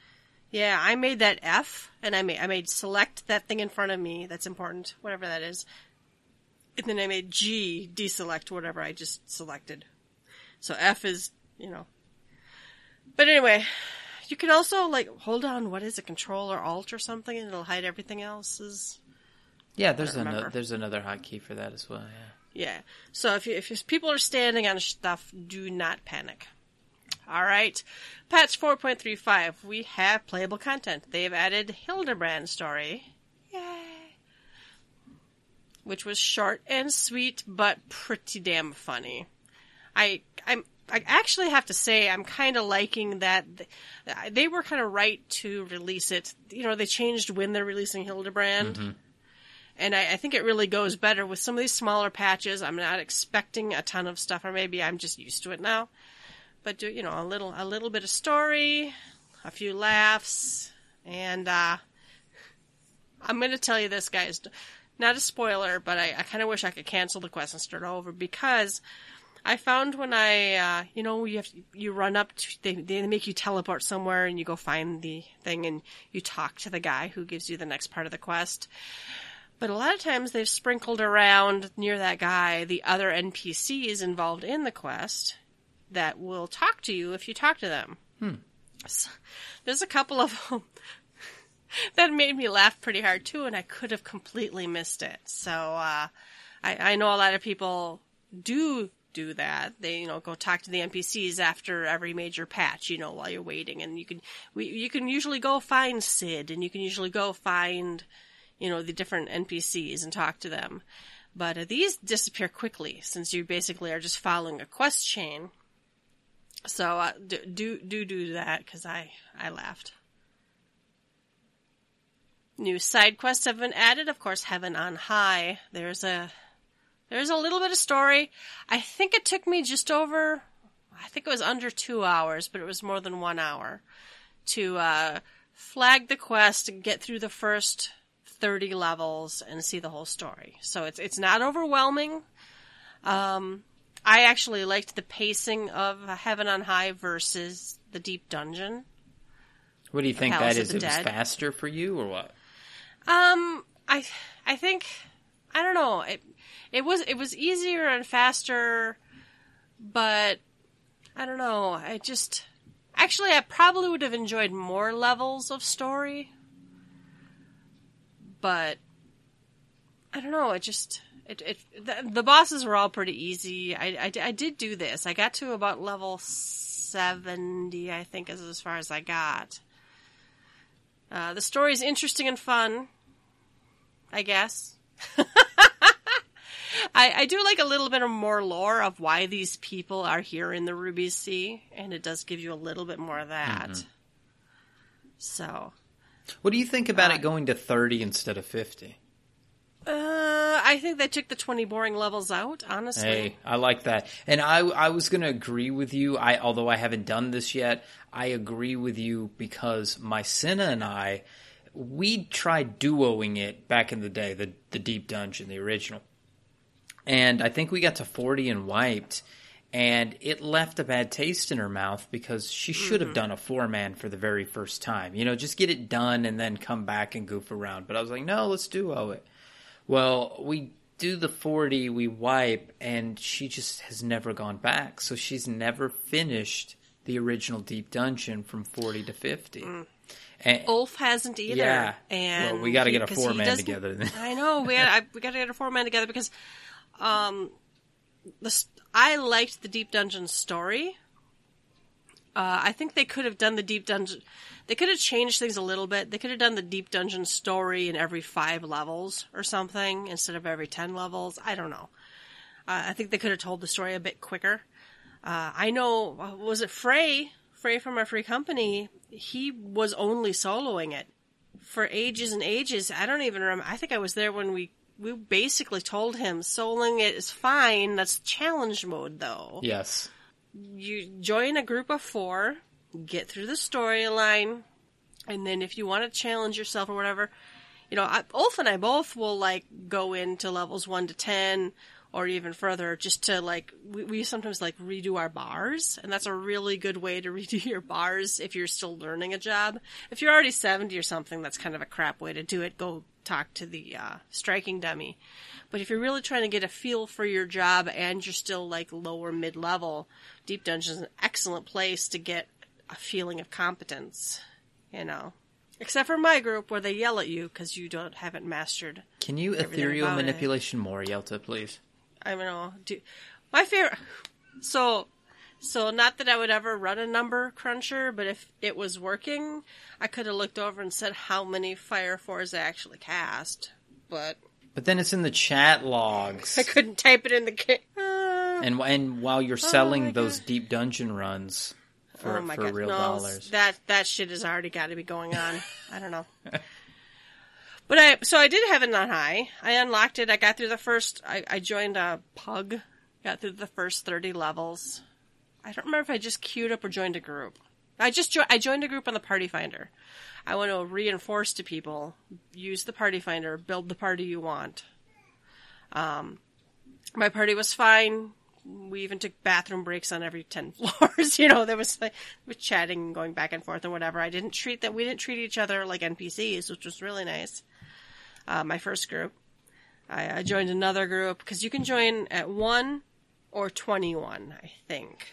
Yeah, I made that F, and I made I made select that thing in front of me that's important, whatever that is, and then I made G deselect whatever I just selected. So F is you know. But anyway, you can also like hold on. What is it? Control or Alt or something, and it'll hide everything else's. Yeah, there's another there's another hotkey for that as well. Yeah. Yeah. So if you, if people are standing on stuff, do not panic. All right. Patch 4.35. We have playable content. They've added Hildebrand story. Yay. Which was short and sweet, but pretty damn funny. I, I'm, I actually have to say I'm kind of liking that they were kind of right to release it. You know, they changed when they're releasing Hildebrand. And I, I think it really goes better with some of these smaller patches. I'm not expecting a ton of stuff, or maybe I'm just used to it now. But do you know a little a little bit of story, a few laughs, and uh, I'm going to tell you this, guys. Not a spoiler, but I, I kind of wish I could cancel the quest and start over because I found when I, uh, you know, you have you run up to they they make you teleport somewhere and you go find the thing and you talk to the guy who gives you the next part of the quest. But a lot of times they've sprinkled around near that guy the other NPCs involved in the quest that will talk to you if you talk to them. So, there's a couple of them that made me laugh pretty hard too, and I could have completely missed it. So uh, I, I know a lot of people do do that. They you know go talk to the NPCs after every major patch, you know, while you're waiting, and you can we, you can usually go find Cid, and you can usually go find you know the different NPCs and talk to them. But uh, these disappear quickly since you basically are just following a quest chain. So uh, do do do do that because I I laughed. New side quests have been added. Of course, Heaven on High. There's a there's a little bit of story. I think it took me just over. I think it was under two hours, but it was more than one hour to uh, flag the quest and get through the first thirty levels and see the whole story. So it's it's not overwhelming. Um, I actually liked the pacing of Heaven on High versus the Deep Dungeon. What do you think Palace that is? It was faster for you, or what? Um, I I think I don't know. It it was it was easier and faster, but I don't know. I just actually I probably would have enjoyed more levels of story, but I don't know. It just it it the, the bosses were all pretty easy. I, I I did do this. I got to about level seventy. I think is as far as I got. Uh, the story is interesting and fun. I guess. I, I do like a little bit of more lore of why these people are here in the Ruby Sea, and it does give you a little bit more of that. So, What do you think about Uh, it going to thirty instead of fifty? uh, I think they took the 20 boring levels out, honestly. Hey, I like that. And I I was going to agree with you. I although I haven't done this yet, I agree with you because my Cinna and I we tried duoing it back in the day, the the Deep Dungeon, the original. And I think we got to 40 and wiped and it left a bad taste in her mouth because she should have mm-hmm. done a four man for the very first time. You know, just get it done and then come back and goof around. But I was like, no, let's duo it. Well, we do the 40, we wipe, and she just has never gone back. So she's never finished the original Deep Dungeon from 40 to 50. Mm. And, Ulf hasn't either. Yeah. And Well, we gotta get a he four-man together. I know. We got we got to get a four man together because um the I liked the Deep Dungeon story. Uh, I think they could have done the Deep Dungeon. They could have changed things a little bit. They could have done the Deep Dungeon story in every five levels or something instead of every ten levels. I don't know. Uh, I think they could have told the story a bit quicker. Uh, I know, uh, was it Frey? Frey from our free company, he was only soloing it for ages and ages. I don't even remember. I think I was there when we, we basically told him soloing it is fine. That's challenge mode though. yes. You join a group of four, get through the storyline, and then if you want to challenge yourself or whatever, you know, I, Ulf and I both will like go into levels one to ten or even further just to like we, we sometimes like redo our bars and that's a really good way to redo your bars if you're still learning a job if you're already 70 or something that's kind of a crap way to do it go talk to the uh, striking dummy but if you're really trying to get a feel for your job and you're still like lower mid level deep dungeon is an excellent place to get a feeling of competence you know except for my group where they yell at you because you don't haven't mastered Can you ethereal about it. manipulation more, Yelta, please? I don't know. Do, my favorite. So, so not that I would ever run a number cruncher, but if it was working, I could have looked over and said how many Fire Fours I actually cast. But But then it's in the chat logs. I couldn't type it in the. Ca- uh, and and while you're selling Oh those God. deep dungeon runs for, oh my for god! real no, dollars. that that shit has already got to be going on. I don't know. But I so I did have it on high. I unlocked it. I got through the first. I, I joined a pug. Got through the first thirty levels. I don't remember if I just queued up or joined a group. I just jo- I joined a group on the Party Finder. I want to reinforce to people: use the Party Finder, build the party you want. Um, my party was fine. We even took bathroom breaks on every ten floors. you know, there was like was chatting going back and forth and whatever. I didn't treat that. We didn't treat each other like NPCs, which was really nice. Uh, my first group. I, I joined another group because you can join at one or twenty-one, I think.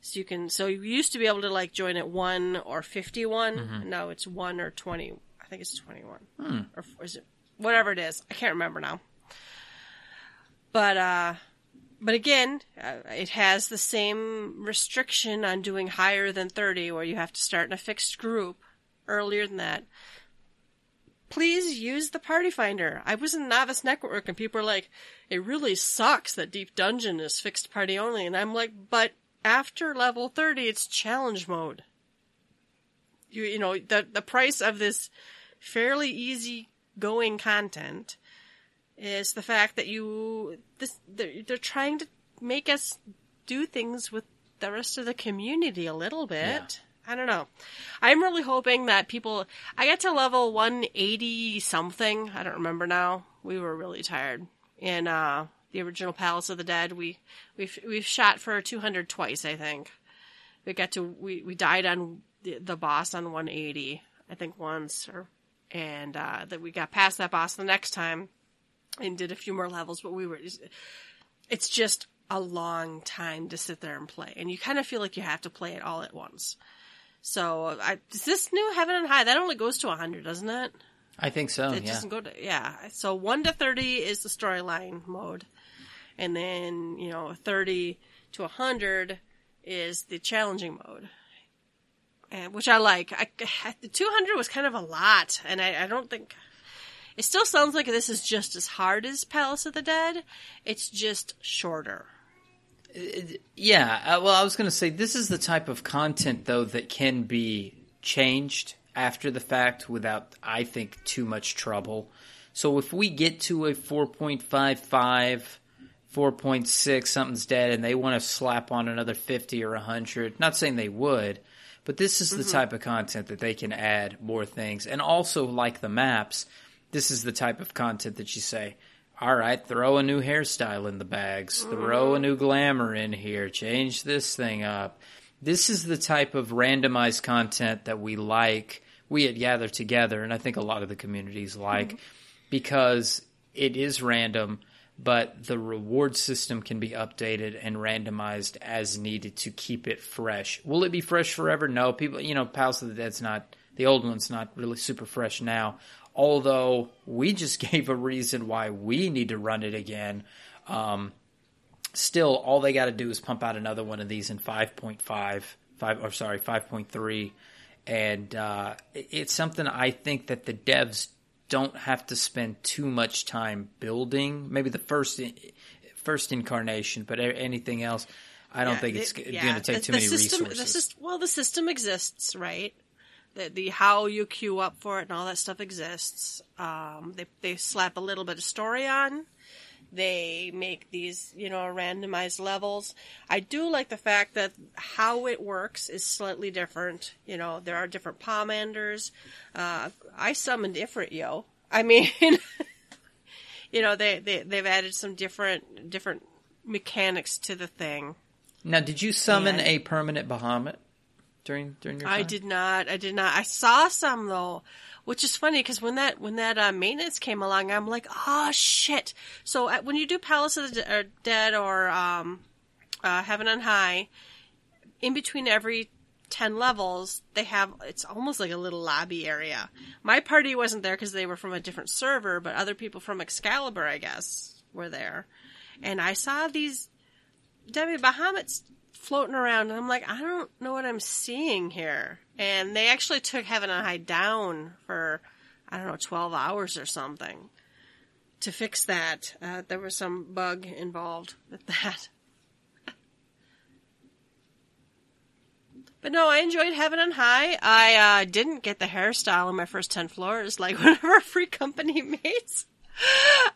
So you can. So you used to be able to like join at one or 51 and Now it's one or twenty. I think it's twenty-one, or is it whatever it is? I can't remember now. But uh, but again, uh, it has the same restriction on doing higher than 30 where you have to start in a fixed group earlier than that. Please use the party finder. I was in novice network and people are like, it really sucks that deep dungeon is fixed party only. And I'm like, but after level 30, it's challenge mode. You, you know, the, the price of this fairly easy going content is the fact that you this they're, they're trying to make us do things with the rest of the community a little bit. Yeah. I don't know. I'm really hoping that people. I got to level 180 something. I don't remember now. We were really tired in uh the original Palace of the Dead. We we've we've shot for 200 twice, I think. We got to we we died on the, the boss on 180, I think once, or and uh, that we got past that boss the next time and did a few more levels, but we were. It's just a long time to sit there and play, and you kind of feel like you have to play it all at once. So, I, is this new Heaven on High? That only goes to 100, doesn't it? I think so. It yeah. doesn't go to yeah. So one to thirty is the storyline mode, and then you know thirty to hundred is the challenging mode, and which I like. I, the two hundred was kind of a lot, and I, I don't think it still sounds like this is just as hard as Palace of the Dead. It's just shorter. Yeah, uh, well, I was going to say this is the type of content though that can be changed after the fact without, I think, too much trouble. So if we get to a 4.55, 4.6, something's dead, and they want to slap on another 50 or 100, not saying they would, but this is the mm-hmm. type of content that they can add more things. And also, like the maps, this is the type of content that you say, all right, throw a new hairstyle in the bags, mm-hmm. throw a new glamour in here, change this thing up. This is the type of randomized content that we like, we at Gather Together, and I think a lot of the communities like, mm-hmm. because it is random, but the reward system can be updated and randomized as needed to keep it fresh. Will it be fresh forever? No. People, you know, Palace of the Dead's not, the old one's not really super fresh now. Although we just gave a reason why we need to run it again. Um, still, all they got to do is pump out another one of these in 5.5, 5, or sorry, 5.3. And uh, it's something I think that the devs don't have to spend too much time building. Maybe the first first incarnation, but anything else, I don't yeah, think it's yeah, going to take the, too many system, resources. well, the system exists, right? The, the how you queue up for it and all that stuff exists. Um, they they slap a little bit of story on they make these, you know, randomized levels. I do like the fact that how it works is slightly different. You know, there are different pomanders. Uh, I summon different, yo. I mean, you know, they, they, they've added some different, different mechanics to the thing. Now, did you summon and a permanent Bahamut during, during your time? I did not. I did not. I saw some though which is funny because when that when that uh, maintenance came along, I'm like, oh shit. So uh, when you do Palace of the De- Dead or um, uh, Heaven on High, in between every 10 levels, they have, it's almost like a little lobby area. My party wasn't there because they were from a different server, but other people from Excalibur, I guess, were there. And I saw these Demi-Bahamuts floating around, and I'm like, I don't know what I'm seeing here. And they actually took Heaven on High down for, I don't know, 12 hours or something to fix that. Uh, there was some bug involved with that. But no, I enjoyed Heaven on High. I uh, didn't get the hairstyle in my first 10 floors like one of our free company mates.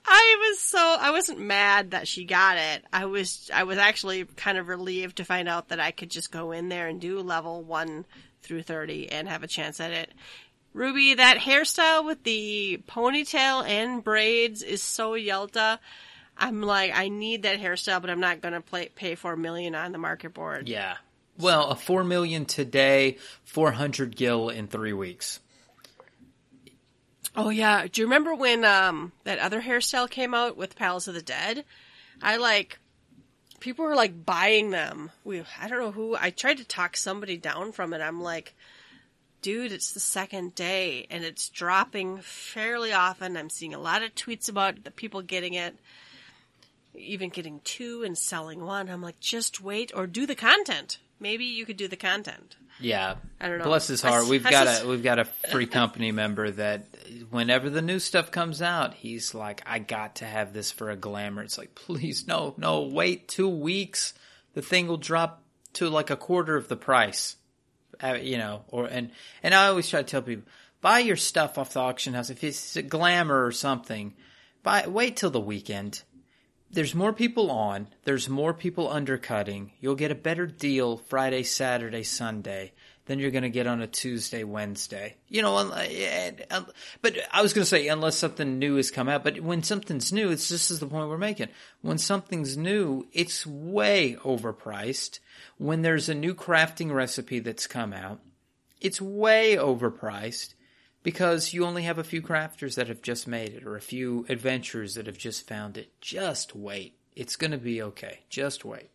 I was so I wasn't mad that she got it. I was I was actually kind of relieved to find out that I could just go in there and do level 1 through 30 and have a chance at it. Ruby, that hairstyle with the ponytail and braids is so Yelta. I'm like, I need that hairstyle, but I'm not going to pay for a on the market board. Yeah. Well, a four million today, 400 gil in three weeks. Oh yeah. Do you remember when um, that other hairstyle came out with Palace of the Dead? I like people were like buying them. We I don't know who I tried to talk somebody down from it. I'm like, dude, it's the second day and it's dropping fairly often. I'm seeing a lot of tweets about the people getting it, even getting two and selling one. I'm like, just wait or do the content. Maybe you could do the content. Yeah, I don't know. Bless his heart. We've got a we've got a free company member that whenever the new stuff comes out, he's like, "I got to have this for a glamour." It's like, please, no, no, wait two weeks. The thing will drop to like a quarter of the price, uh, you know. Or and and I always try to tell people, buy your stuff off the auction house if it's a glamour or something. Buy wait till the weekend there's more people on. There's more people undercutting. You'll get a better deal Friday, Saturday, Sunday. than you're going to get on a Tuesday, Wednesday. You know, uh, but I was going to say unless something new has come out. But when something's new, it's this is the point we're making. When something's new, it's way overpriced. When there's a new crafting recipe that's come out, it's way overpriced because you only have a few crafters that have just made it or a few adventurers that have just found it. Just wait. It's going to be okay. Just wait.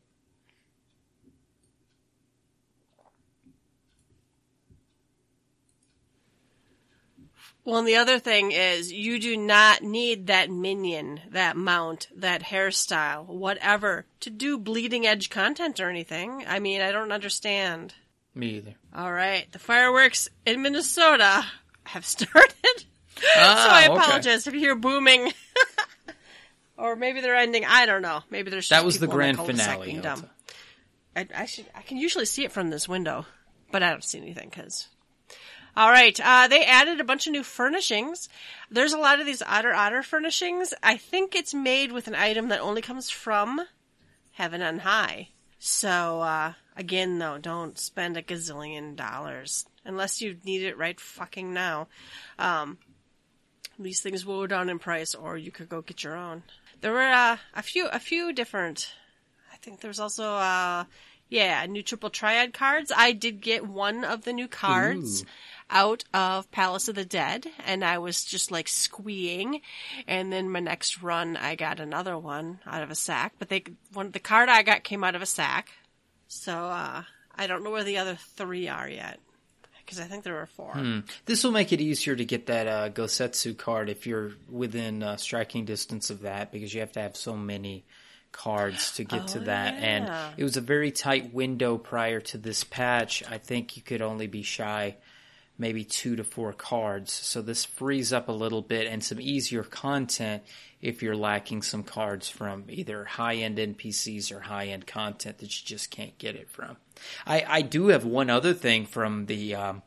Well, and the other thing is, you do not need that minion, that mount, that hairstyle, whatever, to do bleeding edge content or anything. I mean, I don't understand. Me either. All right, the fireworks in Minnesota have started. Ah, so I okay. apologize if you hear booming. or maybe they're ending. I don't know. Maybe there's That was the grand cul-de-sac finale. dumb. I, I should. I can usually see it from this window, but I don't see anything because. All right, uh, they added a bunch of new furnishings. There's a lot of these otter otter furnishings. I think it's made with an item that only comes from heaven on high. So uh, again, though, don't spend a gazillion dollars unless you need it right fucking now. Um, these things will go down in price, or you could go get your own. There were uh, a few, a few different. I think there's also, uh, yeah, new triple triad cards. I did get one of the new cards Ooh. out of Palace of the Dead, and I was just like squeeing. And then my next run, I got another one out of a sack. But they, one, the card I got came out of a sack. So uh, I don't know where the other three are yet, because I think there were four. This will make it easier to get that uh, Gosetsu card if you're within uh, striking distance of that, because you have to have so many cards to get to Oh, that. yeah. And it was a very tight window prior to this patch. I think you could only be shy maybe two to four cards. So this frees up a little bit and some easier content if you're lacking some cards from either high end NPCs or high end content that you just can't get it from. I, I do have one other thing from the um,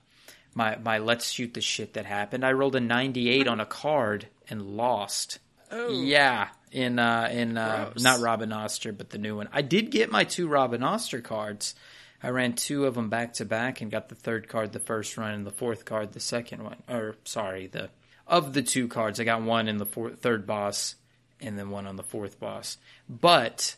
my my let's shoot the shit that happened. I rolled a 98 on a card and lost. Oh. Yeah, in uh in uh not Rabanastre but the new one. I did get my two Rabanastre cards. I ran two of them back to back and got the third card the first run and the fourth card the second one. Or sorry, the of the two cards, I got one in the four, third boss and then one on the fourth boss. But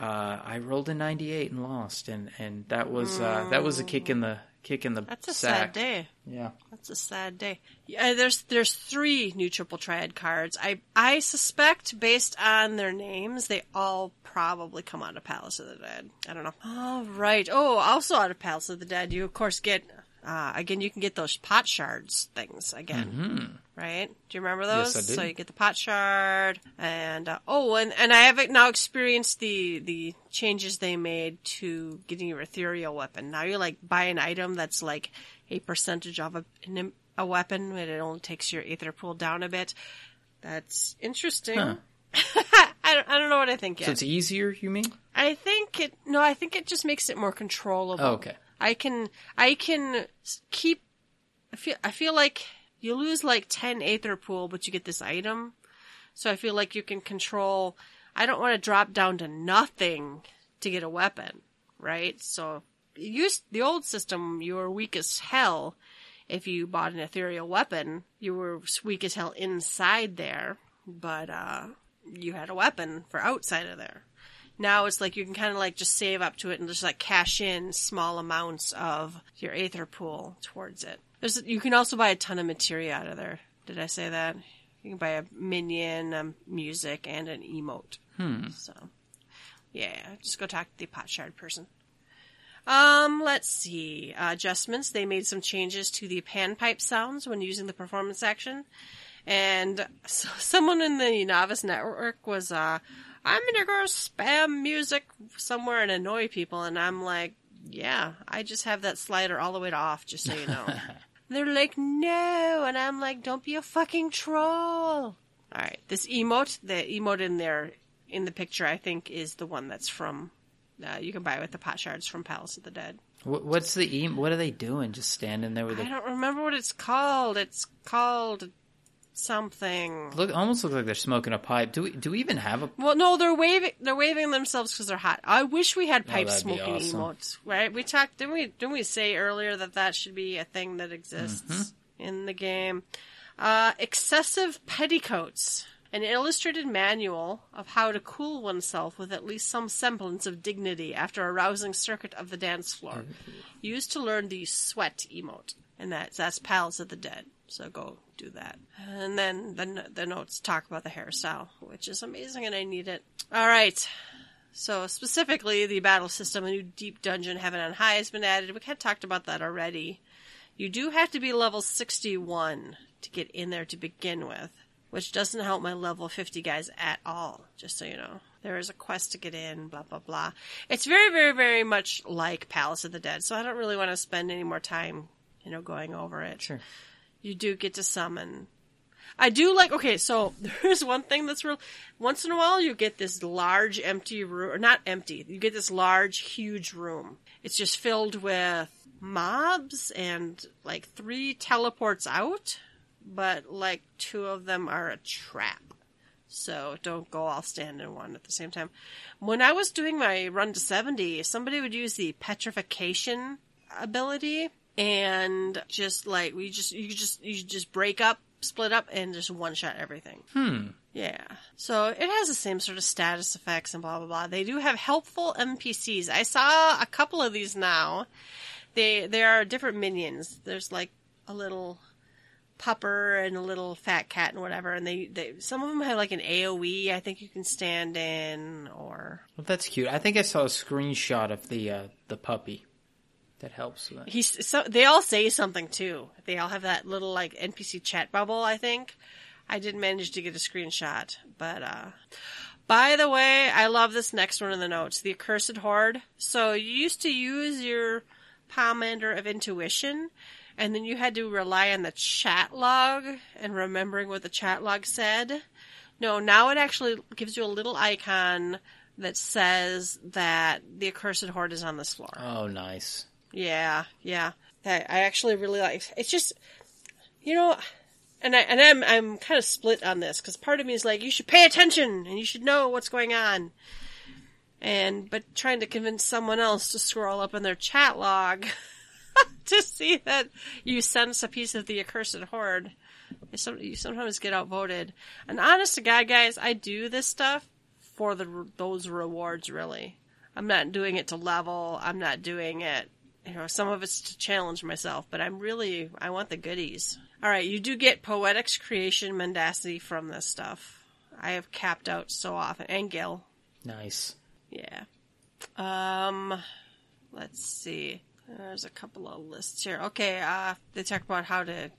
uh, I rolled a 98 and lost, and, and that was uh, that was a kick in the kick in the That's a sack. sad day. Yeah. That's a sad day. Yeah, there's there's three new triple triad cards. I I suspect based on their names, they all probably come out of Palace of the Dead. I don't know. All right. Oh, also out of Palace of the Dead, you of course get uh, again. You can get those pot shards things again. Right? Do you remember those? Mm-hmm. Yes, I do. So you get the pot shard, and uh, oh, and and I have now experienced the the changes they made to getting your ethereal weapon. Now you like buy an item that's like a percentage of a a weapon, and it only takes your ether pool down a bit. That's interesting. Huh. I don't, I don't know what I think yet. So it's easier, you mean? I think it. No, I think it just makes it more controllable. Oh, okay. I can. I can keep. I feel. I feel like you lose like ten aether pool, but you get this item. So I feel like you can control. I don't want to drop down to nothing to get a weapon, right? So use the old system. You were weak as hell. If you bought an ethereal weapon, you were weak as hell inside there, but uh, you had a weapon for outside of there. Now it's like you can kind of like just save up to it and just like cash in small amounts of your aether pool towards it. There's you can also buy a ton of materia out of there. Did I say that? You can buy a minion, um, music, and an emote. So, yeah, just go talk to the pot shard person. Um, let's see. Uh, adjustments. They made some changes to the panpipe sounds when using the performance action. And so someone in the novice network was, uh, I'm gonna go spam music somewhere and annoy people. And I'm like, yeah, I just have that slider all the way to off, just so you know. They're like, no. And I'm like, don't be a fucking troll. Alright, this emote, the emote in there, in the picture, I think is the one that's from, uh, you can buy it with the pot shards from Palace of the Dead. What's the e- What are they doing? Just standing there with I a don't remember what it's called. It's called something. Look, almost look like they're smoking a pipe. Do we? Do we even have a? Well, no, they're waving. They're waving themselves because they're hot. I wish we had pipe Oh, smoking awesome. emotes. Right? We talked. Didn't we? Didn't we say earlier that that should be a thing that exists Mm-hmm. in the game? Uh, excessive petticoats. An illustrated manual of how to cool oneself with at least some semblance of dignity after a rousing circuit of the dance floor. Used to learn the sweat emote. And that's, that's Palace of the Dead. So go do that. And then the, the notes talk about the hairstyle, which is amazing and I need it. Alright. So specifically, the battle system, a new deep dungeon, Heaven on High, has been added. We kind of talked about that already. You do have to be level 61 to get in there to begin with, which doesn't help my level 50 guys at all, just so you know. There is a quest to get in, blah, blah, blah. It's very, very, very much like Palace of the Dead, so I don't really want to spend any more time, you know, going over it. Sure. You do get to summon. I do like, okay, so there's one thing that's real. Once in a while, you get this large empty room, or not empty, you get this large, huge room. It's just filled with mobs and like three teleports out, but like two of them are a trap. So don't go all stand in one at the same time. When I was doing my run to 70, somebody would use the petrification ability and just like we just you just you just break up, split up and just one shot everything. Hmm. Yeah. So it has the same sort of status effects and blah blah blah. They do have helpful NPCs. I saw a couple of these now. They there are different minions. There's like a little pupper and a little fat cat and whatever and they, they some of them have like an AoE I think you can stand in or Well, that's cute. I think I saw a screenshot of the uh, the puppy. That helps. With that. he's so they all say something too. They all have that little like NPC chat bubble, I think. I didn't manage to get a screenshot, but uh by the way, I love this next one in the notes, the accursed horde. So you used to use your Pomander of intuition and then you had to rely on the chat log and remembering what the chat log said. No, now it actually gives you a little icon that says that the accursed horde is on this floor. Oh, nice. Yeah, yeah. I, I actually really like. It's just, you know, and I and I'm I'm kind of split on this because part of me is like you should pay attention and you should know what's going on, and but trying to convince someone else to scroll up in their chat log to see that you sense a piece of the accursed horde. You sometimes get outvoted. And honest to God, guys, I do this stuff for the those rewards. Really, I'm not doing it to level. I'm not doing it. You know, some of it's to challenge myself, but I'm really I want the goodies. All right, you do get poetics, creation, mendacity from this stuff. I have capped out so often, and Gil. Nice. Yeah. Um, let's see. There's a couple of lists here. Okay, uh, they talk about how to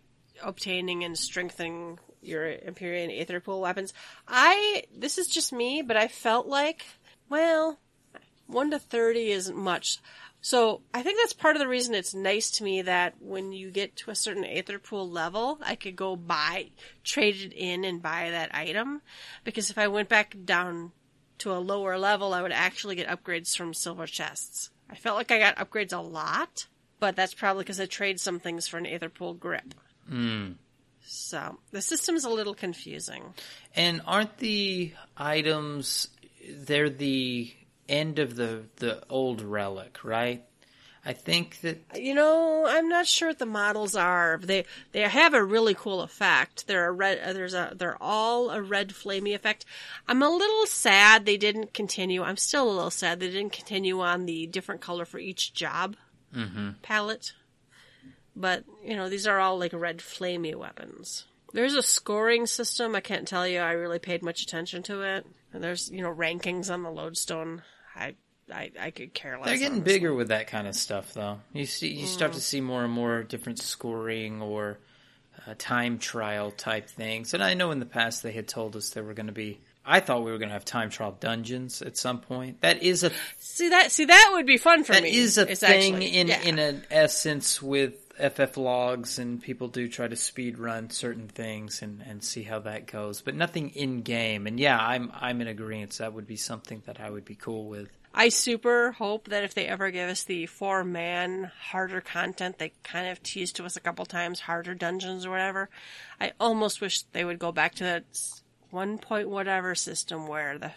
obtaining and strengthening your Empyrean Aether Pool weapons. I, this is just me, but I felt like, well, 1 to 30 isn't much. So I think that's part of the reason it's nice to me that when you get to a certain Aether Pool level, I could go buy, trade it in and buy that item. Because if I went back down to a lower level, I would actually get upgrades from silver chests. I felt like I got upgrades a lot, but that's probably because I trade some things for an Aether Pool grip. Mm. So the system's a little confusing. And aren't the items? They're the end of the the old relic, right? I think that You know, I'm not sure what the models are. They they have a really cool effect. They're a red. uh, There's a. They're all a red flamey effect. I'm a little sad they didn't continue. I'm still a little sad they didn't continue on the different color for each job palette. But you know, these are all like red flamey weapons. There's a scoring system. I can't tell you. I really paid much attention to it. And there's you know rankings on the lodestone. I I I could care less. they're getting bigger with that kind of stuff, though. You see, you start to see more and more different scoring or uh, time trial type things. And I know in the past they had told us there were going to be. I thought we were going to have time trial dungeons at some point. That is a See that? See that would be fun for that me. is a thing actually- in yeah. in an essence with FF logs, and people do try to speed run certain things and, and see how that goes, but nothing in game. And yeah, I'm I'm in agreement. That would be something that I would be cool with. I super hope that if they ever give us the four man harder content, they kind of teased to us a couple times, harder dungeons or whatever. I almost wish they would go back to that one point whatever system where the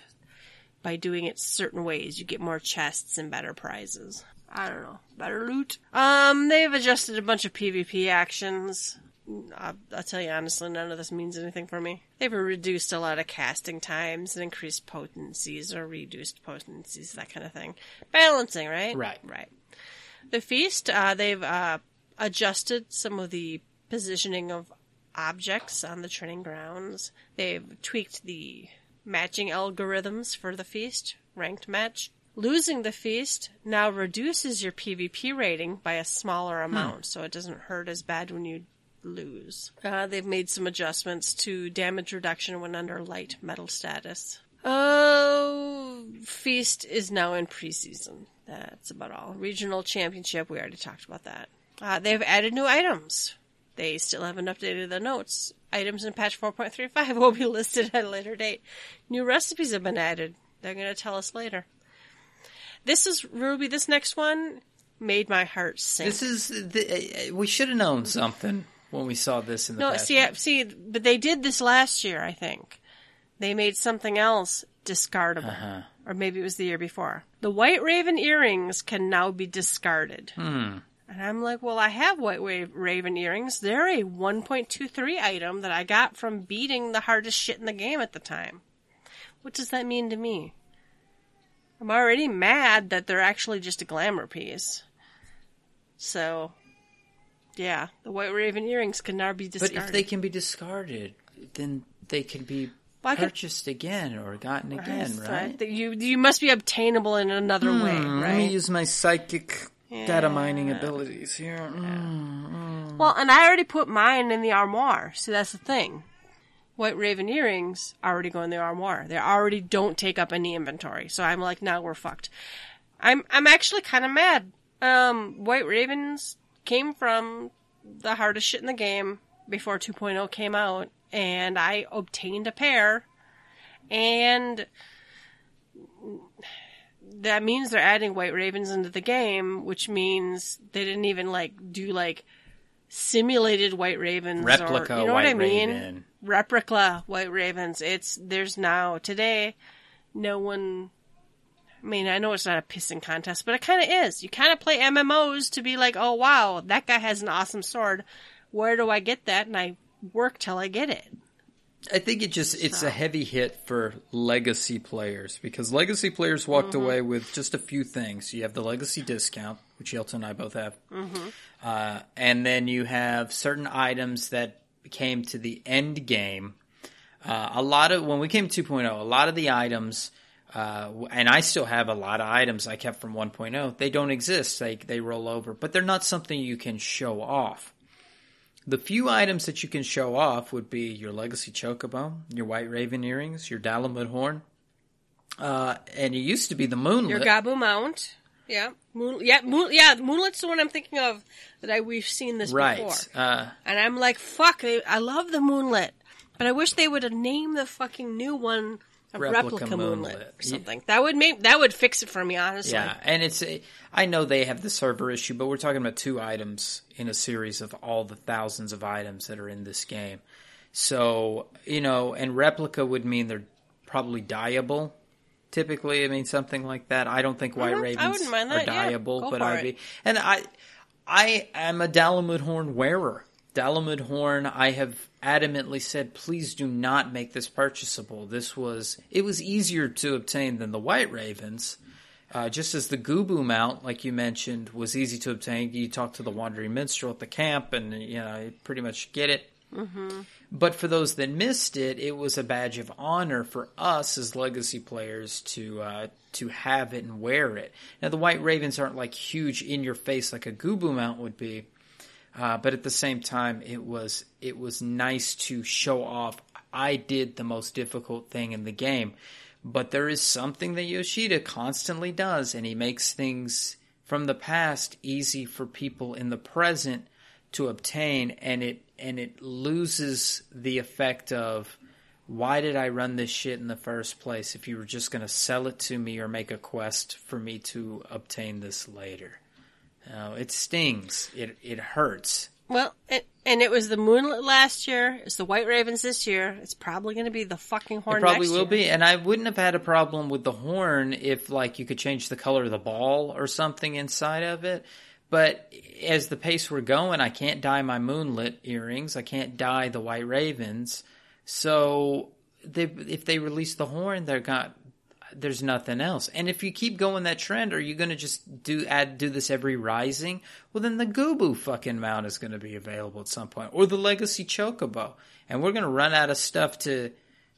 by doing it certain ways you get more chests and better prizes. I don't know, better loot. Um, they've adjusted a bunch of PvP actions. I'll, I'll tell you honestly, none of this means anything for me. They've reduced a lot of casting times and increased potencies or reduced potencies, that kind of thing. Balancing, right? Right. Right. The feast, uh, they've uh, adjusted some of the positioning of objects on the training grounds. They've tweaked the matching algorithms for the feast, ranked match. Losing the feast now reduces your PvP rating by a smaller amount, so it doesn't hurt as bad when you lose. Uh, they've made some adjustments to damage reduction when under light metal status. Oh, Feast is now in preseason. That's about all. Regional championship, we already talked about that. Uh, they've added new items. They still haven't updated the notes. Items in patch 4.35 will be listed at a later date. New recipes have been added. They're going to tell us later. This is Ruby. This next one made my heart sink. This is the, uh, we should have known something when we saw this in the No, past. see, I- see, but they did this last year, I think. They made something else discardable. Uh-huh. Or maybe it was the year before. The White Raven earrings can now be discarded. Hmm. And I'm like, well, I have White Raven earrings. They're a 1.23 item that I got from beating the hardest shit in the game at the time. What does that mean to me? I'm already mad that they're actually just a glamour piece. So, yeah, the White Raven earrings can now be discarded. But if they can be discarded, then they can be Well, I could- purchased again or gotten again, Right, right? that You you must be obtainable in another way, Hmm, right? Let me use my psychic data mining abilities here. Mm. Well, and I already put mine in the armoire, so that's the thing. White Raven earrings already go in the armoire. They already don't take up any inventory. So I'm like, now we're fucked. I'm I'm actually kind of mad. Um, White Ravens came from the hardest shit in the game before 2.0 came out, and I obtained a pair, and that means they're adding White Ravens into the game, which means they didn't even like do like simulated White Ravens Replica or you know White what I mean? Raven. Replica White Ravens. It's there's now today no one I mean, I know it's not a pissing contest, but it kind of is. You kind of play MMOs to be like, oh wow, that guy has an awesome sword. Where do I get that? And I work till I get it. I think it just it's So. a heavy hit for legacy players because legacy players walked Mm-hmm. away with just a few things. You have the legacy discount, which Yelton and I both have, Mm-hmm. uh, and then you have certain items that came to the end game. Uh, a lot of when we came to 2.0, a lot of the items, uh, and I still have a lot of items I kept from 1.0. They don't exist. They they roll over, but they're not something you can show off. The few items that you can show off would be your legacy chocobo, your white raven earrings, your Dalamud horn, uh, and it used to be the moonlit. Your Gobbue mount. Yeah. Moon, yeah, moon, yeah, Moonlight's the one I'm thinking of that I we've seen this right. before. Uh, And I'm like, fuck, they, I love the Moonlit. But I wish they would have named the fucking new one a Replica replica, Moonlit, Moonlit. or something. That would make that would fix it for me, honestly. yeah, and it's I know they have the server issue, but we're talking about two items in a series of all the thousands of items that are in this game. So you know, and replica would mean they're probably dyeable. Typically, I mean something like that. I don't think white Mhm, ravens are that, yeah. but I'd be and I I am a Dalamud horn wearer. Dalamud horn, I have adamantly said, please do not make this purchasable. This was it was easier to obtain than the white ravens. Uh, just as the Gobbue mount, like you mentioned, was easy to obtain. You talk to the wandering minstrel at the camp, and you know you pretty much get it. But for those that missed it, it was a badge of honor for us as legacy players to uh, to have it and wear it. Now the White Ravens aren't like huge in your face like a Gobbue mount would be, uh, but at the same time, it was it was nice to show off. I did the most difficult thing in the game, but there is something that Yoshida constantly does, and he makes things from the past easy for people in the present to obtain, and it and it loses the effect of why did I run this shit in the first place if you were just going to sell it to me or make a quest for me to obtain this later? Uh, it stings. It it hurts. Well, it, and it was the Moonlit last year. It's the White Ravens this year. It's probably going to be the fucking horn. It probably will year. be, and I wouldn't have had a problem with the horn if, like, you could change the color of the ball or something inside of it. But as the pace we're going, I can't dye my moonlit earrings. I can't dye the white ravens. So they, if they release the horn, they're got there's nothing else. And if you keep going that trend, are you going to just do add do this every rising? Well, then the Gobbue fucking mount is going to be available at some point, or the Legacy Chocobo, and we're going to run out of stuff to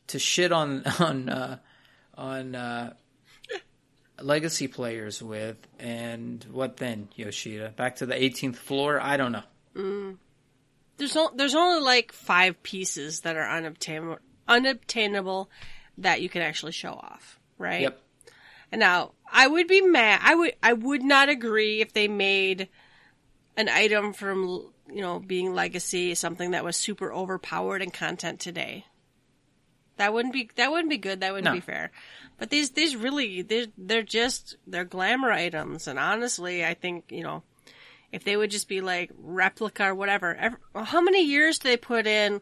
to shit on on uh, on uh, legacy players with. And what then, Yoshida? Back to the 18th floor? I don't know. Mm. There's no, there's only like five pieces that are unobtainable, unobtainable that you can actually show off, right? Yep. And now I would be mad. I would I would not agree if they made an item from you know being legacy something that was super overpowered in content today. That wouldn't be that wouldn't be good. That wouldn't No. be fair. But these these really they're they're just they're glamour items, and honestly, I think you know if they would just be like replica or whatever. Ever, how many years do they put in?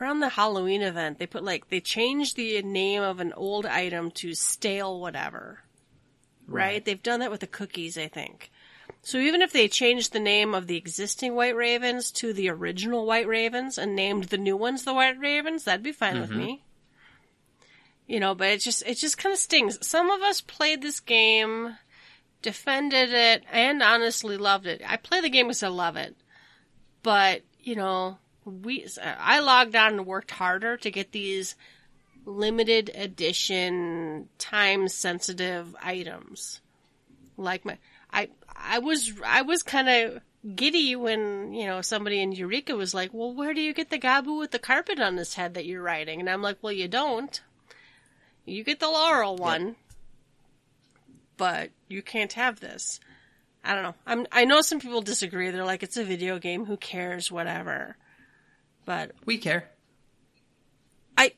Around the Halloween event, they put like they changed the name of an old item to stale whatever. Right? They've done that with the cookies, I think. So even if they changed the name of the existing White Ravens to the original White Ravens and named the new ones the White Ravens, that'd be fine with mm-hmm. me. You know, but it just it just kind of stings. Some of us played this game, defended it, and honestly loved it. I play the game because I love it, but you know, we I logged on and worked harder to get these limited edition, time sensitive items. Like my, I I was I was kind of giddy when you know somebody in Eureka was like, "Well, where do you get the Gobbue with the carpet on his head that you're riding?" And I'm like, "Well, you don't. You get the Laurel one, but you can't have this." I don't know. I'm I know some people disagree. They're like, "It's a video game. Who cares? Whatever." But We care. I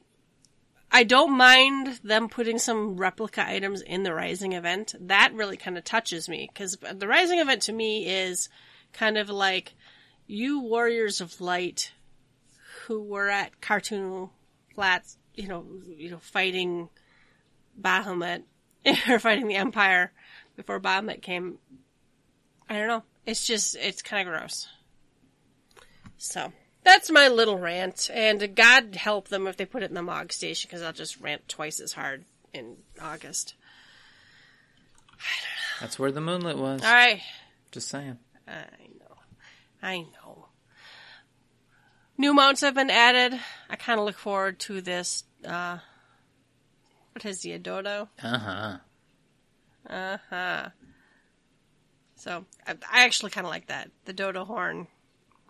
I don't mind them putting some replica items in the Rising event. That really kind of touches me because the Rising event to me is kind of like you Warriors of Light who were at Carteneau Flats, you know, you know, fighting Bahamut or fighting the Empire before Bahamut came. I don't know. It's just it's kind of gross. So that's my little rant, and God help them if they put it in the Mog Station because I'll just rant twice as hard in August. That's where the moonlit was. All right, Just saying. I know, I know. New mounts have been added. I kind of look forward to this. Uh, what is the dodo? Uh huh. Uh huh. So I, I actually kind of like that. The Dodo horn.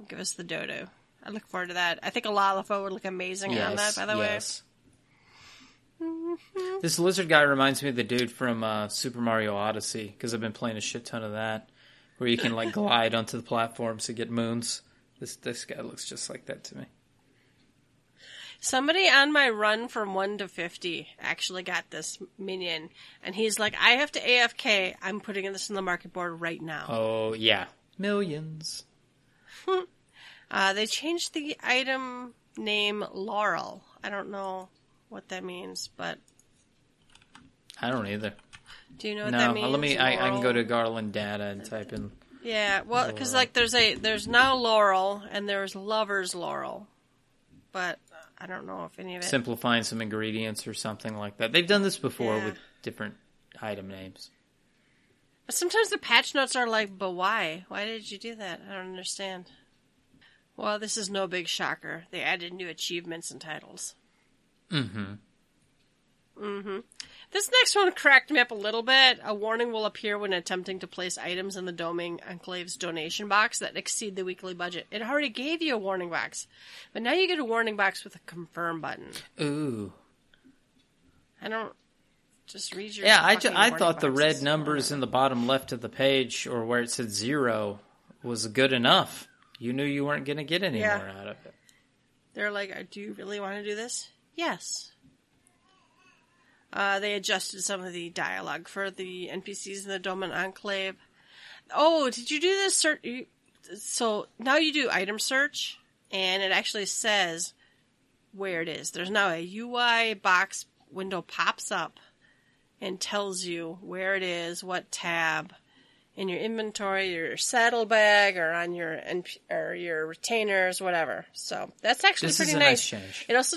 Give us the Dodo. I look forward to that. I think a Lalafell would look amazing on that. By the yes. This lizard guy reminds me of the dude from uh, Super Mario Odyssey because I've been playing a shit ton of that, where you can like glide onto the platforms to get moons. This this guy looks just like that to me. Somebody on my run from 1 to 50 actually got this minion, and he's like, I have to AFK. I'm putting this in the market board right now. Oh yeah, millions. Uh, they changed the item name Laurel. I don't know what that means, but I don't either. do you know what No, that means? let me. I, I can go to Garland data and type in. Yeah, well, because like there's a there's now Laurel and there's Lover's Laurel, but I don't know if any of it. simplifying some ingredients or something like that. They've done this before Yeah. with different item names. But sometimes the patch notes are like, but why? Why did you do that? I don't understand. Well, this is no big shocker. They added new achievements and titles. Mm-hmm. Mm-hmm. This next one cracked me up a little bit. A warning will appear when attempting to place items in the Doman Enclave's donation box that exceed the weekly budget. It already gave you a warning box, but now you get a warning box with a confirm button. Ooh. I don't just read your. Yeah, I, ju- I thought the red numbers in the bottom left of the page, or where it said zero, was good enough. You knew you weren't going to get any Yeah. more out of it. They're like, "Uh, "Do you really want to do this? Yes. Uh, they adjusted some of the dialogue for the NPCs in the Doman Enclave. Oh, did you do this search? So now you do item search, and it actually says where it is. There's now a UI box window pops up and tells you where it is, what tab in your inventory, your saddlebag, or on your NP- or your retainers, whatever. So that's actually This pretty is a nice. nice change. It also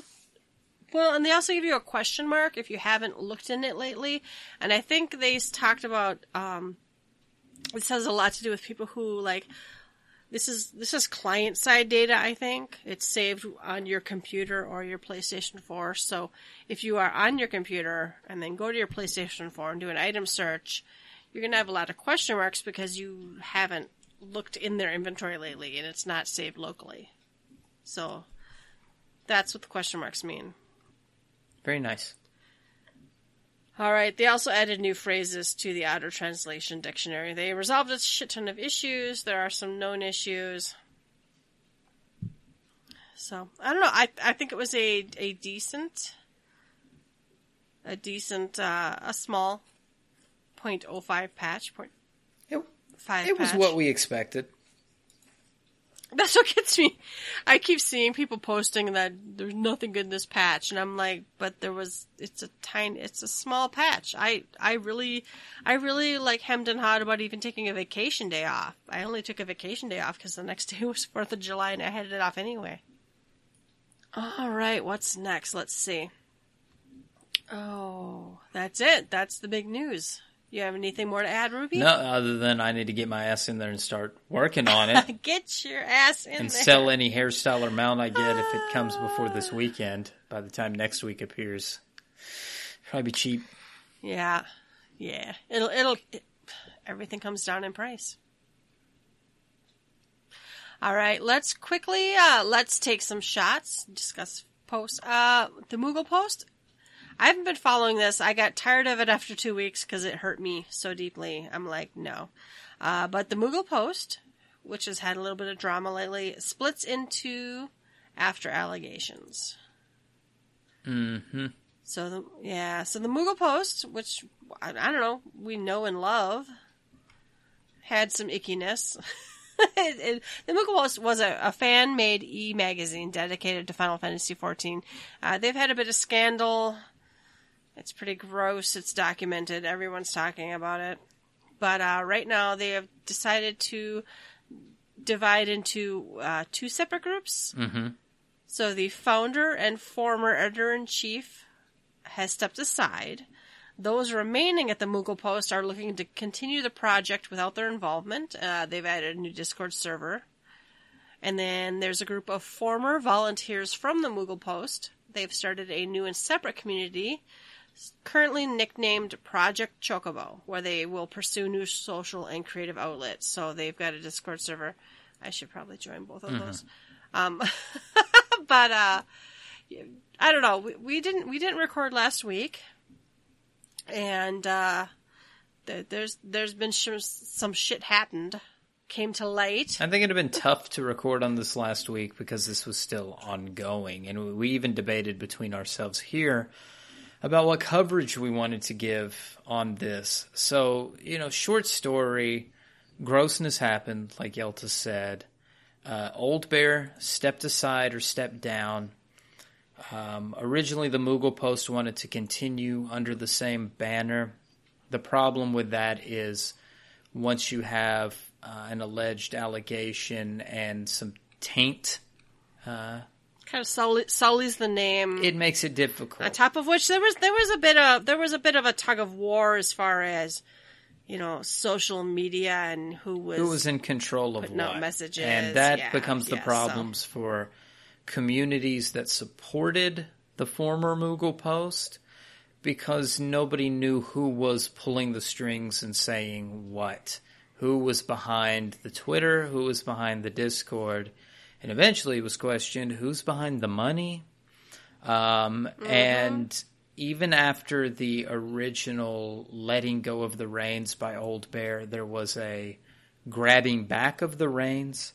well, and they also give you a question mark if you haven't looked in it lately. And I think they talked about um, this has a lot to do with people who like this is this is client side data. I think it's saved on your computer or your PlayStation 4. So if you are on your computer and then go to your PlayStation 4 and do an item search, you're gonna have a lot of question marks because you haven't looked in their inventory lately and it's not saved locally. So that's what the question marks mean. Very nice. All right. They also added new phrases to the auto translation dictionary. They resolved a shit ton of issues. There are some known issues. So I don't know. I I think it was a a decent, a decent, uh, a small, 0.05 patch. Point It, five. it was what we expected. That's what gets me. I keep seeing people posting that there's nothing good in this patch, and I'm like, but there was. It's a tiny. It's a small patch. I I really, I really like hemmed and hawed about even taking a vacation day off. I only took a vacation day off because the next day was Fourth of July, and I had it off anyway. All right, what's next? Let's see. Oh, that's it. That's the big news. You have anything more to add, Ruby? No, other than I need to get my ass in there and start working on it Get your ass in there. and there. sell any hairstyle or mount I get if it comes before this weekend. By the time next week appears, probably be cheap. Yeah, yeah. It'll it'll it, everything comes down in price. All right, let's quickly uh let's take some shots. Discuss post. Uh, the Moogle post. I haven't been following this. I got tired of it after two weeks because it hurt me so deeply. I'm like, no. Uh, but the Moogle post, which has had a little bit of drama lately, splits into after allegations. hmm So the yeah, so the Moogle Post, which I, I don't know, we know and love, had some ickiness. It- it- the Moogle Post was a, a fan-made e-magazine dedicated to Final Fantasy XIV. Uh, they've had a bit of scandal. It's pretty gross. It's documented. Everyone's talking about it. But uh, right now, they have decided to divide into uh, two separate groups. hmm So the founder and former editor in chief has stepped aside. Those remaining at the Moogle Post are looking to continue the project without their involvement. Uh, they've added a new Discord server. And then there's a group of former volunteers from the Moogle Post. They've started a new and separate community, currently nicknamed Project Chocobo, where they will pursue new social and creative outlets. So they've got a Discord server. I should probably join both of those. Um, but uh, I don't know. We, we didn't we didn't record last week, and uh, th- there's there's been sh- some shit happened, came to light. I think it'd have been tough to record on this last week because this was still ongoing, and we even debated between ourselves here about what coverage we wanted to give on this. So, you know, short story, grossness happened, like Yelta said. Uh, Old Bear stepped aside or stepped down. Um, originally, the Moogle Post wanted to continue under the same banner. The problem with that is once you have uh, an alleged allegation and some taint, uh, Kind of sully, sullies the name. it makes it difficult. on top of which there was there was a bit of there was a bit of a tug of war as far as you know social media and who was who was in control of what. messages, and that yeah, becomes the yeah, so- problems for communities that supported the former Moogle post because nobody knew who was pulling the strings and saying what. Who was behind the Twitter, who was behind the Discord, and eventually it was questioned who's behind the money. Um, And even after the original letting go of the reins by Old Bear, there was a grabbing back of the reins,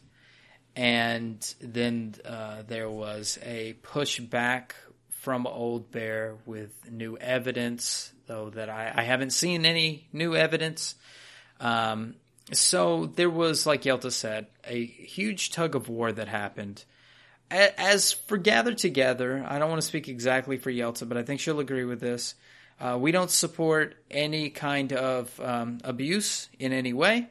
and then uh, there was a push back from Old Bear with new evidence, though that I, I haven't seen any new evidence. Um, so there was, like Yelta said, a huge tug of war that happened. As for Gather Together, I don't want to speak exactly for Yelta, but I think she'll agree with this. Uh, we don't support any kind of um, abuse in any way.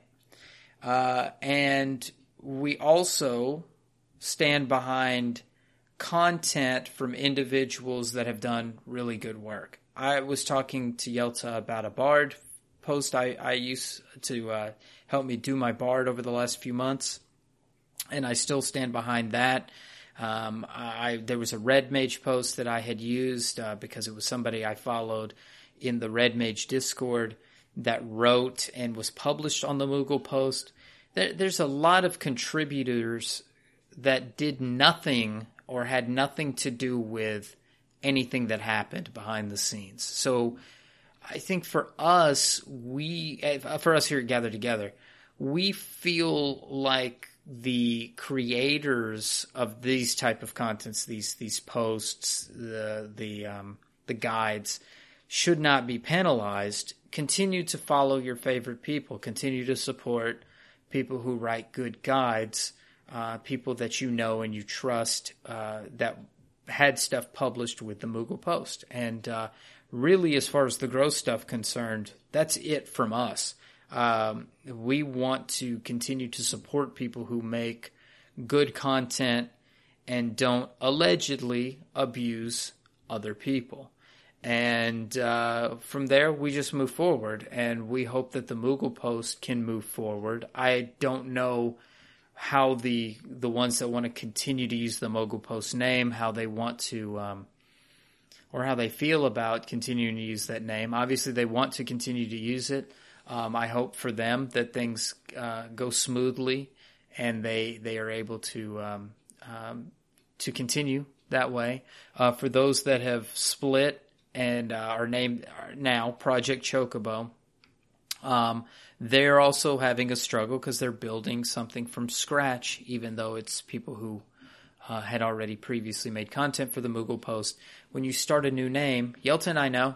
Uh, and we also stand behind content from individuals that have done really good work. I was talking to Yelta about a Bard post I, I used to uh, help me do my Bard over the last few months, and I still stand behind that. Um, I there was a Red Mage post that I had used uh, because it was somebody I followed in the Red Mage Discord that wrote and was published on the Moogle post. There, there's a lot of contributors that did nothing or had nothing to do with anything that happened behind the scenes. So I think for us, we uh, for us here at Gather Together, we feel like the creators of these type of contents, these these posts, the the um, the guides, should not be penalized. Continue to follow your favorite people. Continue to support people who write good guides, uh, people that you know and you trust uh, that had stuff published with the Moogle Post. And uh, really, as far as the gross stuff concerned, that's it from us. Um, we want to continue to support people who make good content and don't allegedly abuse other people. And uh, from there, we just move forward, and we hope that the Moogle Post can move forward. I don't know how the the ones that want to continue to use the Moogle Post name, how they want to, um, or how they feel about continuing to use that name. Obviously, they want to continue to use it. Um, I hope for them that things uh, go smoothly and they they are able to um, um, to continue that way. Uh, for those that have split and uh, are named now Project Chocobo, um, they're also having a struggle because they're building something from scratch, even though it's people who uh, had already previously made content for the Moogle Post. When you start a new name, Yelton, I know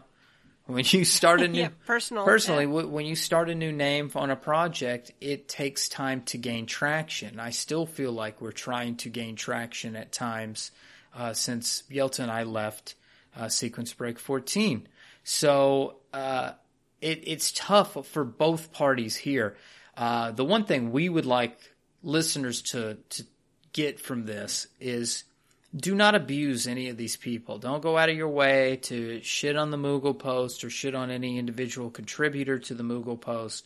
when you start a new yeah, personal, personally w- when you start a new name on a project, it takes time to gain traction. I still feel like we're trying to gain traction at times uh, since Yelta and I left uh, Sequence Break 14. So uh, it, it's tough for both parties here. Uh, the one thing we would like listeners to to get from this is do not abuse any of these people. Don't go out of your way to shit on the Moogle post or shit on any individual contributor to the Moogle post.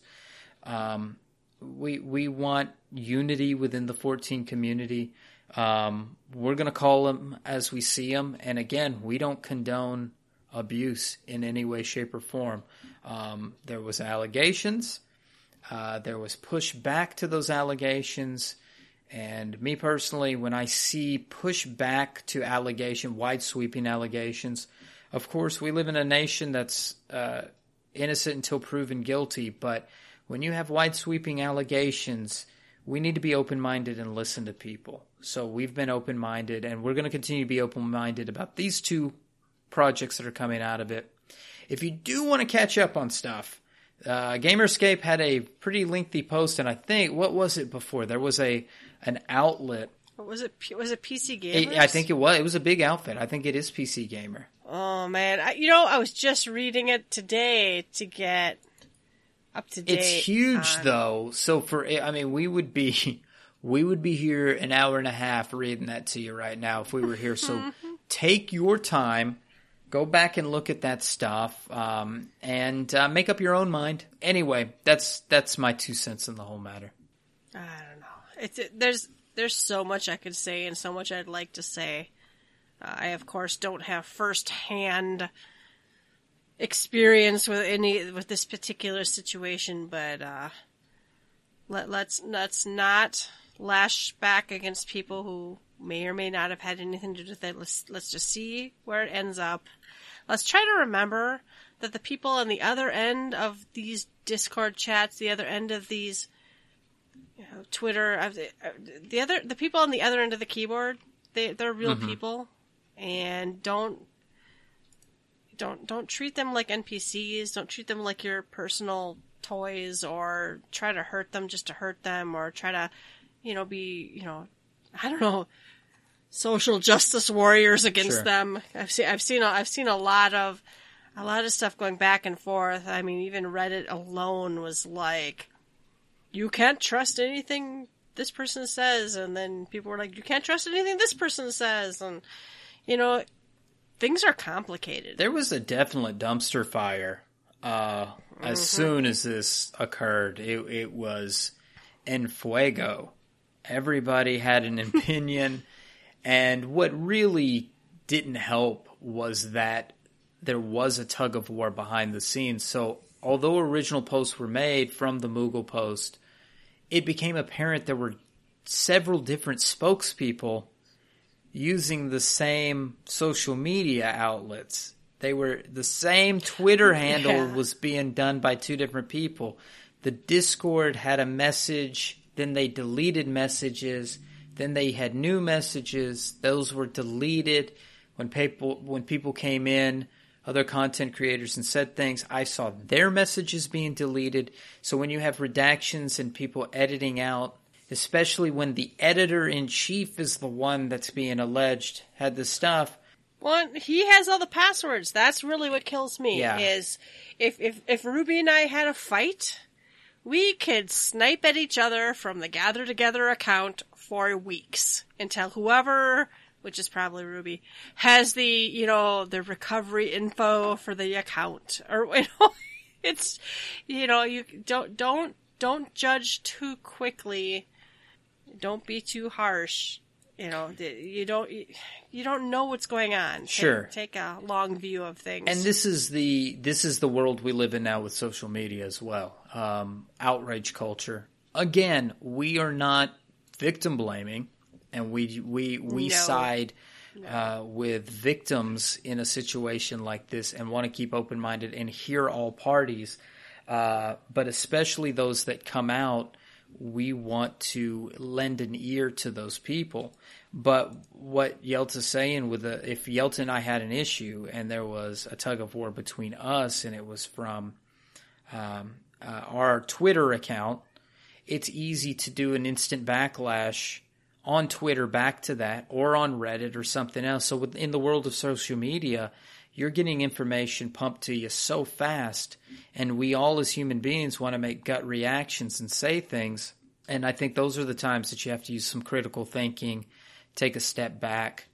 Um, we we want unity within the 14 community. Um, we're going to call them as we see them, and again, we don't condone abuse in any way, shape, or form. Um, there was allegations. Uh, there was pushback to those allegations. And me personally, when I see pushback to allegation, wide sweeping allegations, of course, we live in a nation that's uh, innocent until proven guilty. But when you have wide sweeping allegations, we need to be open minded and listen to people. So we've been open minded, and we're going to continue to be open minded about these two projects that are coming out of it. If you do want to catch up on stuff, uh, Gamer Escape had a pretty lengthy post, and I think what was it before? There was a an outlet. What was it? Was it PC Gamer? I think it was. It was a big outfit. I think it is PC Gamer. Oh man, I, you know, I was just reading it today to get up to date. It's huge on... though. So for I mean, we would be we would be here an hour and a half reading that to you right now if we were here. So take your time go back and look at that stuff um, and uh, make up your own mind. Anyway, that's that's my two cents in the whole matter. I. It's it, there's there's so much I could say and so much I'd like to say. Uh, I of course don't have firsthand experience with any with this particular situation, but uh, let let's let's not lash back against people who may or may not have had anything to do with it. Let's let's just see where it ends up let's try to remember that the people on the other end of these Discord chats, the other end of these you know, Twitter, uh, the other the people on the other end of the keyboard, they they're real mm-hmm. people, and don't don't don't treat them like NPCs. Don't treat them like your personal toys, or try to hurt them just to hurt them, or try to, you know, be you know, I don't know, social justice warriors against Sure. them. I've seen I've seen a, I've seen a lot of a lot of stuff going back and forth. I mean, even Reddit alone was like, you can't trust anything this person says, and then people were like, you can't trust anything this person says, and you know, things are complicated. There was a definite dumpster fire uh, as soon as this occurred. It, it was en fuego. Everybody had an opinion, and what really didn't help was that there was a tug of war behind the scenes. So, although original posts were made from the Moogle post, it became apparent there were several different spokespeople using the same social media outlets. They were the same Twitter handle Yeah. was being done by two different people. The Discord had a message, then they deleted messages, then they had new messages. Those were deleted when people when people came in, other content creators and said things, I saw their messages being deleted. So when you have redactions and people editing out especially when the editor in chief is the one that's being alleged had the stuff. Well, he has all the passwords. That's really what kills me. Yeah. Is if if if Ruby and I had a fight, we could snipe at each other from the Gather Together account for weeks until whoever, which is probably Ruby, has the you know the recovery info for the account or you know, it's you know you don't don't don't judge too quickly. Don't be too harsh. You know, you don't you don't know what's going on. Take- Sure. take, a long view of things. And this is the this is the world we live in now with social media as well. Um, outrage culture. Again, we are not victim blaming, and we we we No. side uh, with victims in a situation like this, and want to keep open minded and hear all parties. Uh, but especially those that come out, we want to lend an ear to those people. But what Yelta's saying with the, if Yelta and I had an issue and there was a tug of war between us and it was from um, uh, our Twitter account, it's easy to do an instant backlash on Twitter back to that or on Reddit or something else. So within the world of social media, you're getting information pumped to you so fast and we all as human beings want to make gut reactions and say things. And I think those are the times that you have to use some critical thinking, take a step back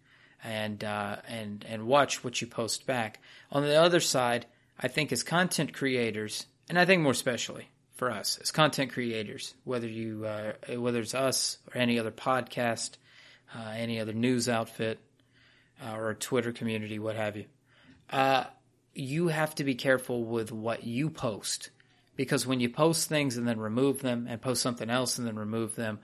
and uh, and and watch what you post back. On the other side, I think as content creators, and I think more especially for us as content creators, whether you uh, whether it's us or any other podcast, uh, any other news outfit, uh, or a Twitter community, what have you, uh, you have to be careful with what you post because when you post things and then remove them and post something else and then remove them,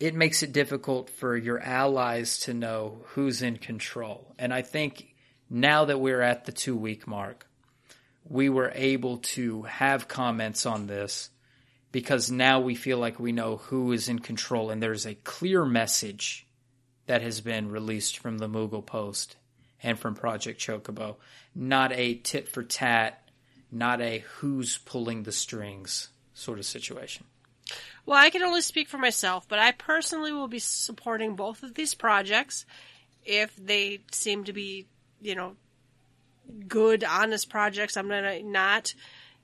it makes it difficult for your allies to know who's in control. And I think now that we're at the two week mark, we were able to have comments on this because now we feel like we know who is in control and there's a clear message that has been released from the Moogle Post and from Project Chocobo. Not a tit for tat, not a who's pulling the strings sort of situation. Well, I can only speak for myself, but I personally will be supporting both of these projects if they seem to be, you know, good, honest projects. I'm to not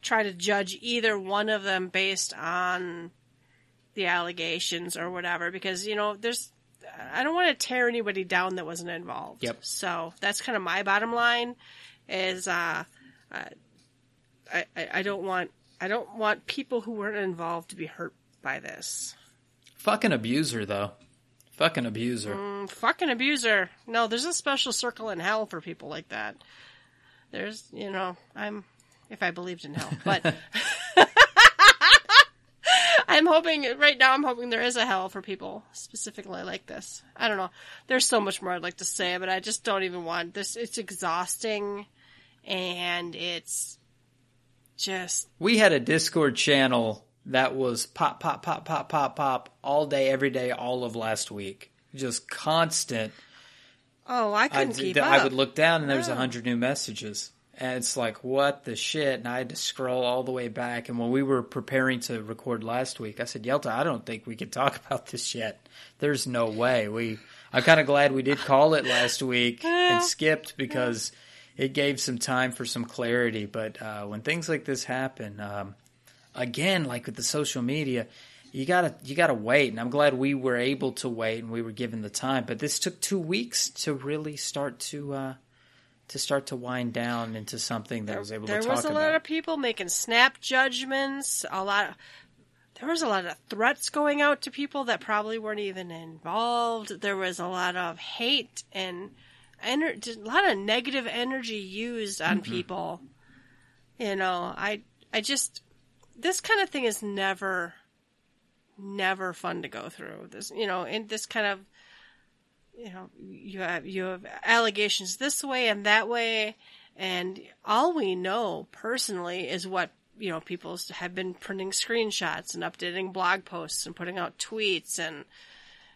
try to judge either one of them based on the allegations or whatever because, you know, there's I don't want to tear anybody down that wasn't involved. Yep. So that's kind of my bottom line is uh, uh I, I I don't want I don't want people who weren't involved to be hurt by this. Fucking abuser, though. Fucking abuser. Mm, fucking abuser. No, there's a special circle in hell for people like that. There's, you know, I'm, if I believed in hell, but I'm hoping, right now, I'm hoping there is a hell for people specifically like this. I don't know. There's so much more I'd like to say, but I just don't even want this. It's exhausting and it's just, We had a Discord channel that was pop, pop, pop, pop, pop, pop all day, every day, all of last week. Just constant. oh, I I, couldn't keep I up. would look down and there was a hundred new messages. And it's like, what the shit? And I had to scroll all the way back. And when we were preparing to record last week, I said, Yelta, I don't think we can talk about this yet. There's no way. We, I'm kind of glad we did call it last week and skipped because it gave some time for some clarity. But uh, when things like this happen, um, again, like with the social media, you gotta you gotta wait. And I'm glad we were able to wait and we were given the time. But this took two weeks to really start to. Uh, to start to wind down into something that I was able to talk about. There was a lot of people making snap judgments. A lot. Of, there was a lot of threats going out to people that probably weren't even involved. There was a lot of hate and ener- a lot of negative energy used on Mm-hmm. people. You know, I I just this kind of thing is never never fun to go through. This you know, in this kind of you know, you have you have allegations this way and that way, and all we know personally is what you know people have been printing screenshots and updating blog posts and putting out tweets and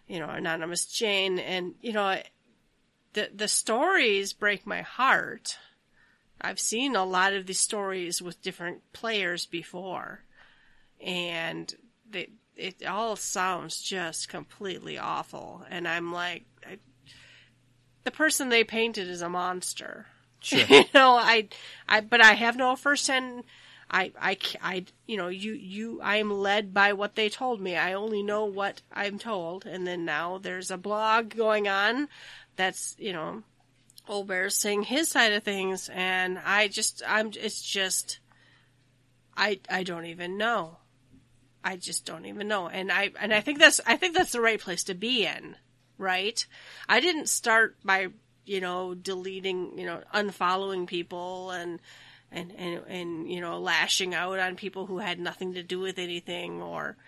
you know anonymous Jane. And you know the the stories break my heart. I've seen a lot of these stories with different players before, and they it all sounds just completely awful. And I'm like, I, the person they painted is a monster. Sure. you know, I, I, but I have no firsthand. I, I, I, you know, you, you, I am led by what they told me. I only know what I'm told. And then now there's a blog going on that's, you know, Old Bear's saying his side of things. And I just, I'm, it's just, I, I don't even know. I just don't even know. And I and I think that's I think that's the right place to be in, right? I didn't start by, you know, deleting, you know, unfollowing people and and and and you know, lashing out on people who had nothing to do with anything or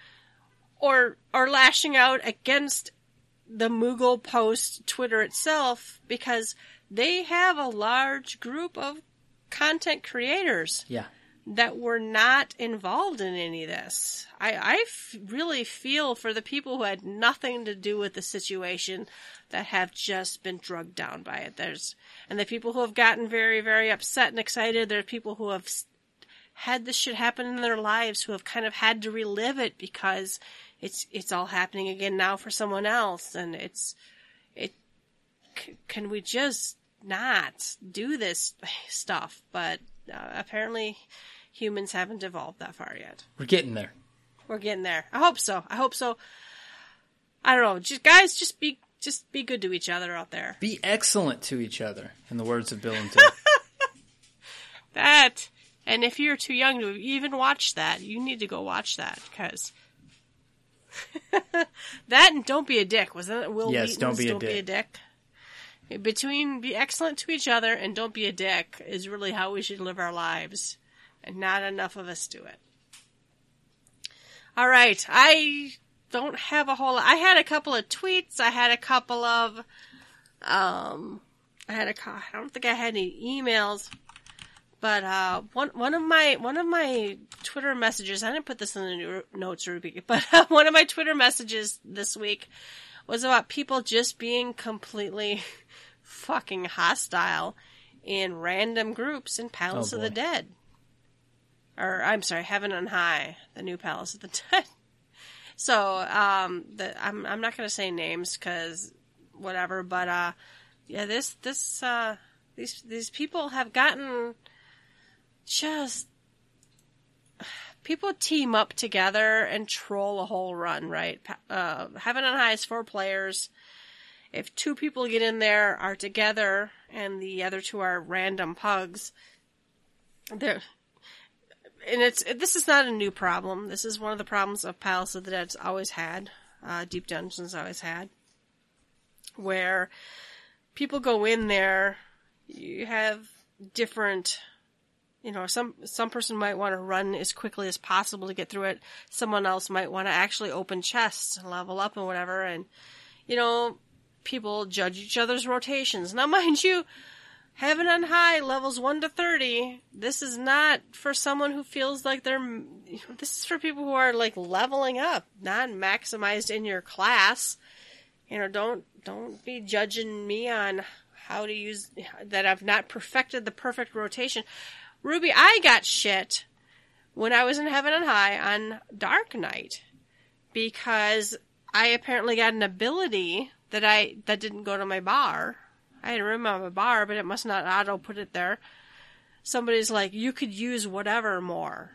or or lashing out against the Moogle post Twitter itself because they have a large group of content creators yeah. That were not involved in any of this. I, I f- really feel for the people who had nothing to do with the situation that have just been drugged down by it. There's, and the people who have gotten very, very upset and excited. There are people who have had this shit happen in their lives who have kind of had to relive it because it's, it's all happening again now for someone else. And it's, it, c- can we just not do this stuff? But uh, apparently humans haven't evolved that far yet. We're getting there. We're getting there. I hope so. I hope so. I don't know. Just guys, just be just be good to each other out there. Be excellent to each other, in the words of Bill and Ted. That and if you're too young to even watch that, you need to go watch that because that and don't be a dick. Was that Will Yes, Wheaton's Don't Be a Don't Be a Dick? Between be excellent to each other and don't be a dick is really how we should live our lives, and not enough of us do it. All right, I don't have a whole. I had a couple of tweets. I had a couple of, um, I had a. I don't think I had any emails, but uh, one one of my one of my Twitter messages. I didn't put this in the no- notes, Ruby, but one of my Twitter messages this week was about people just being completely fucking hostile in random groups in Palace Oh, of the. Dead. Or I'm sorry, Heaven on High, the new Palace of the Dead. So, um, the, I'm I'm not gonna say names because whatever, but uh, yeah, this this uh, these these people have gotten just people team up together and troll a whole run, right? Uh, Heaven on High is four players. If two people get in there are together and the other two are random pugs, they're and it's this is not a new problem. This is one of the problems of Palace of the Dead's always had, uh, Deep Dungeons always had, where people go in there. You have different, you know, some some person might want to run as quickly as possible to get through it. Someone else might want to actually open chests and level up and whatever. And you know, people judge each other's rotations. Now, mind you, Heaven on High levels 1 to 30. This is not for someone who feels like they're. This is for people who are like leveling up, not maximized in your class. You know, don't don't be judging me on how to use that I've not perfected the perfect rotation. Ruby, I got shit when I was in Heaven on High on Dark Knight because I apparently got an ability that I that didn't go to my bar. I had room on my bar, but it must not auto put it there. Somebody's like, you could use whatever more.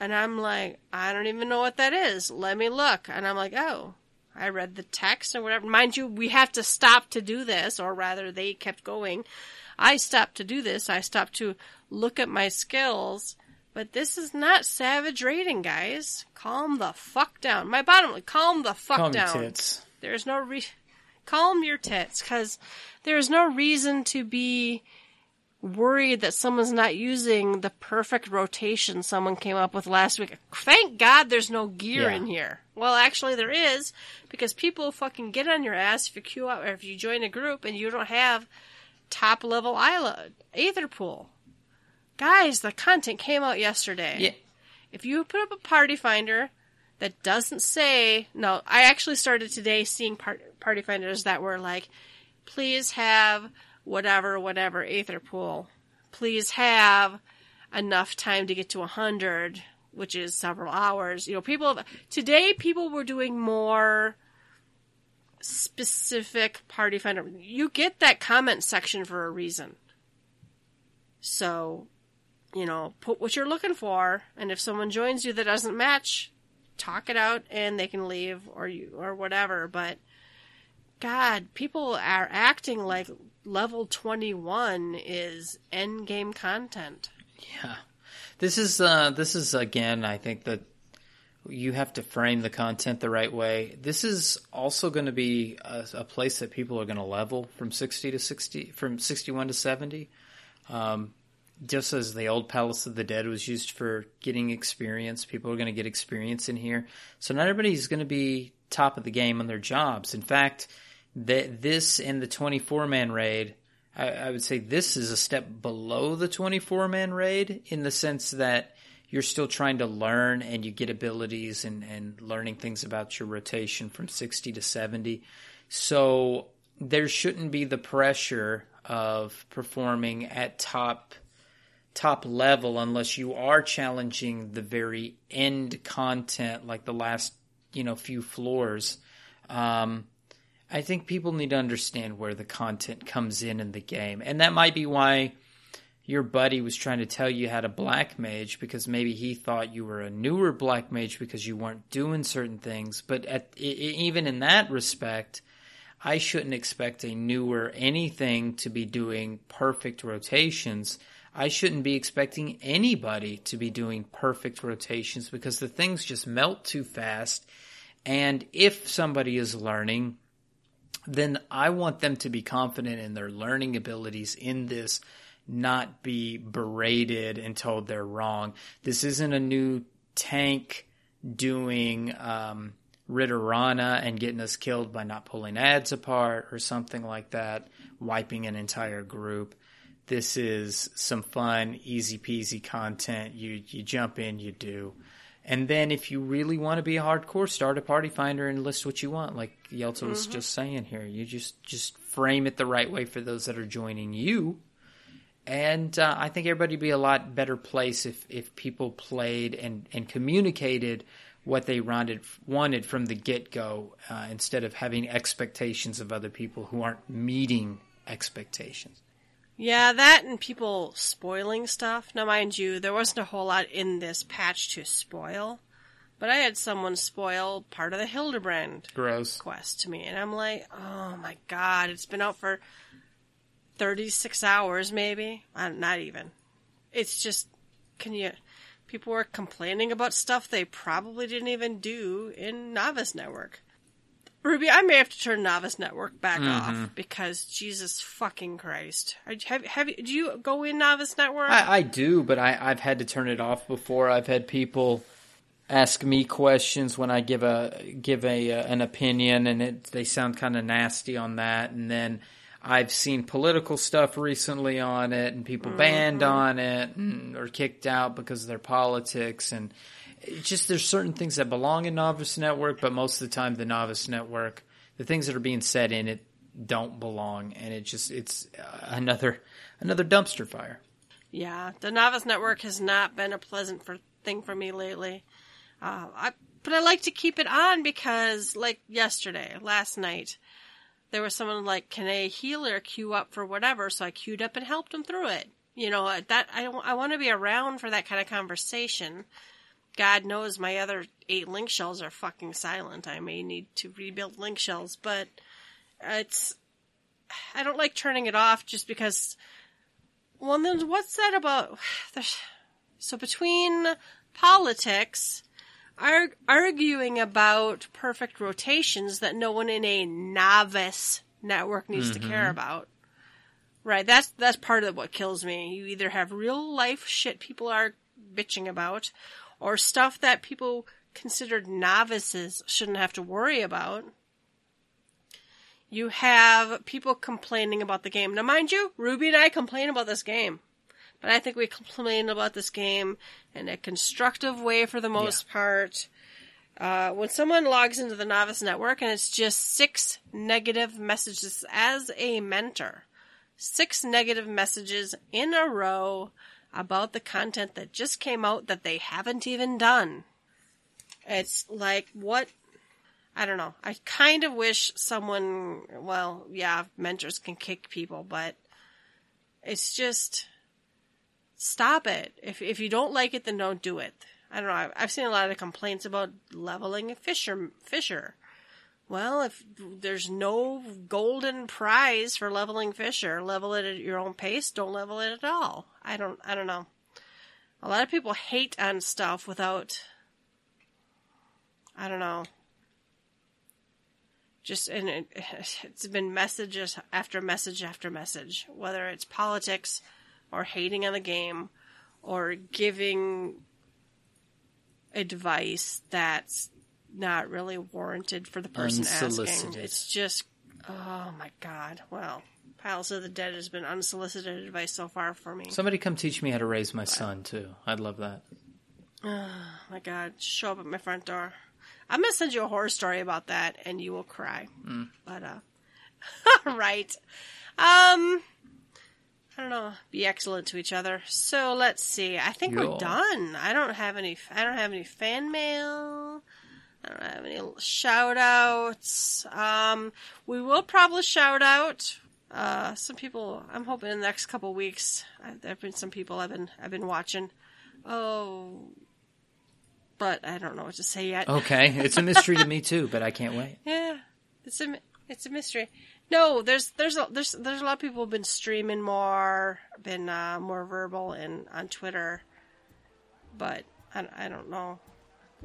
And I'm like, I don't even know what that is. Let me look. And I'm like, oh, I read the text or whatever. Mind you, we have to stop to do this, or rather, they kept going. I stopped to do this. I stopped to look at my skills. But this is not savage raiding, guys. Calm the fuck down. My bottom line, calm the fuck Calm down. There's no re- calm your tits, because there's no reason to be worried that someone's not using the perfect rotation someone came up with last week. Thank God there's no gear Yeah. in here. Well, actually there is because people fucking get on your ass if you queue up or if you join a group and you don't have top level Isla Aether Pool. Guys, the content came out yesterday. Yeah. If you put up a party finder that doesn't say no, I actually started today seeing par- party finders that were like, please have whatever, whatever Aether Pool. Please have enough time to get to a hundred, which is several hours. You know, people today people were doing more specific party finder. You get that comment section for a reason. So, you know, put what you're looking for, and if someone joins you that doesn't match, talk it out and they can leave or you or whatever. But God, people are acting like level 21 is end game content. Yeah. This is uh this is again I think that you have to frame the content the right way. This is also going to be a, a place that people are going to level from 60 to 60 from 61 to 70. Um just as the old Palace of the Dead was used for getting experience, people are going to get experience in here. So not everybody's going to be top of the game on their jobs. In fact, that this and the 24 man raid I, I would say this is a step below the 24 man raid in the sense that you're still trying to learn and you get abilities and, and learning things about your rotation from 60 to 70. So there shouldn't be the pressure of performing at top top level unless you are challenging the very end content like the last you know few floors um, I think people need to understand where the content comes in in the game. And that might be why your buddy was trying to tell you how to black mage because maybe he thought you were a newer black mage because you weren't doing certain things. But at, even in that respect, I shouldn't expect a newer anything to be doing perfect rotations. I shouldn't be expecting anybody to be doing perfect rotations because the things just melt too fast. And if somebody is learning, then I want them to be confident in their learning abilities in this, not be berated and told they're wrong. This isn't a new tank doing um, Ridorana and getting us killed by not pulling ads apart or something like that, wiping an entire group. This is some fun, easy peasy content. You you jump in, you do. And then if you really want to be a hardcore, start a party finder and list what you want. Like Yelta was just saying here, you just just frame it the right way for those that are joining you. And uh, I think everybody would be a lot better place if if people played and and communicated what they wanted wanted from the get go uh, instead of having expectations of other people who aren't meeting expectations. Yeah, that and people spoiling stuff. Now, mind you, there wasn't a whole lot in this patch to spoil, but I had someone spoil part of the Hildibrand Gross. quest to me, and I'm like, oh my god, it's been out for 36 hours, maybe? Uh, not even. It's just, can you. People were complaining about stuff they probably didn't even do in Novice Network. Ruby, I may have to turn Novice Network back off because Jesus fucking Christ. Have, have do you go in Novice Network? I, I do, but I, I've had to turn it off before. I've had people ask me questions when I give a give a uh, an opinion, and it, they sound kind of nasty on that. And then I've seen political stuff recently on it, and people banned on it and, or kicked out because of their politics. And just there's certain things that belong in Novice Network, but most of the time, the Novice Network, the things that are being said in it don't belong, and it just it's uh, another another dumpster fire. Yeah, the Novice Network has not been a pleasant for, thing for me lately. Uh, I, but I like to keep it on because, like yesterday, last night, there was someone like, "Can a healer queue up for whatever?" So I queued up and helped him through it. You know that I I want to be around for that kind of conversation. God knows my other eight link shells are fucking silent. I may need to rebuild link shells, but it's I don't like turning it off just because. Well, then what's that about? So between politics, arg- arguing about perfect rotations that no one in a novice network needs mm-hmm. to care about. Right, that's that's part of what kills me. You either have real life shit people are bitching about, or stuff that people considered novices shouldn't have to worry about. You have people complaining about the game. Now, mind you, Ruby and I complain about this game. But I think we complain about this game in a constructive way for the most yeah. part. Uh, when someone logs into the Novice Network and it's just six negative messages as a mentor, six negative messages in a row about the content that just came out that they haven't even done. It's like, what? I don't know. I kind of wish someone, well, yeah, mentors can kick people, but it's just, stop it. If, if you don't like it, then don't do it. I don't know. I've seen a lot of complaints about leveling a fisher, fisher. Well, if there's no golden prize for leveling Fisher, level it at your own pace. Don't level it at all. I don't. I don't know. A lot of people hate on stuff without. I don't know. Just and it, it's been messages after message after message, whether it's politics or hating on the game or giving advice that's not really warranted for the person asking. It's just, oh my god. Well, Palace of the Dead has been unsolicited advice so far for me. Somebody come teach me how to raise my son too. I'd love that. Oh my god, show up at my front door. I'm gonna send you a horror story about that, and you will cry. Mm. But uh, right. Um, I don't know. Be excellent to each other. So let's see. I think Yo. we're done. I don't have any. I don't have any fan mail. I don't have any shout outs. Um, we will probably shout out uh, some people. I'm hoping in the next couple weeks. I, there have been some people I've been I've been watching. Oh, but I don't know what to say yet. Okay, it's a mystery to me too, but I can't wait. Yeah, it's a it's a mystery. No, there's there's a, there's there's a lot of people have been streaming more, been uh, more verbal and on Twitter, but I, I don't know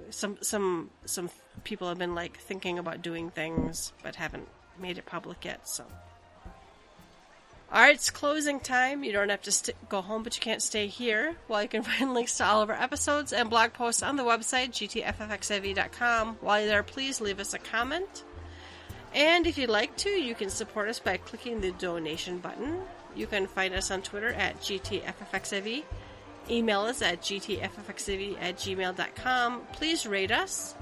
some some some people have been like thinking about doing things but haven't made it public yet. So, all right, it's closing time. You don't have to st- go home, but you can't stay here. Well, you can find links to all of our episodes and blog posts on the website gtffxiv.com. While you're there, please leave us a comment. And if you'd like to, you can support us by clicking the donation button. You can find us on Twitter at GTFFXIV Email us at gtffxiv at gmail.com. Please rate us.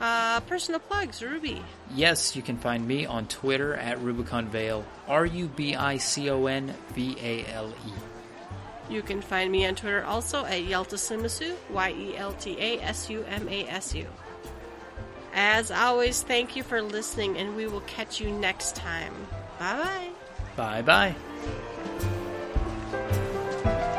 Uh, personal plugs, Ruby. Yes, you can find me on Twitter at Rubicon Vale, R U B I C O N V A L E. You can find me on Twitter also at Yelta Sumasu, Y E L T A S U M A S U. As always, thank you for listening, and we will catch you next time. Bye bye. Bye bye.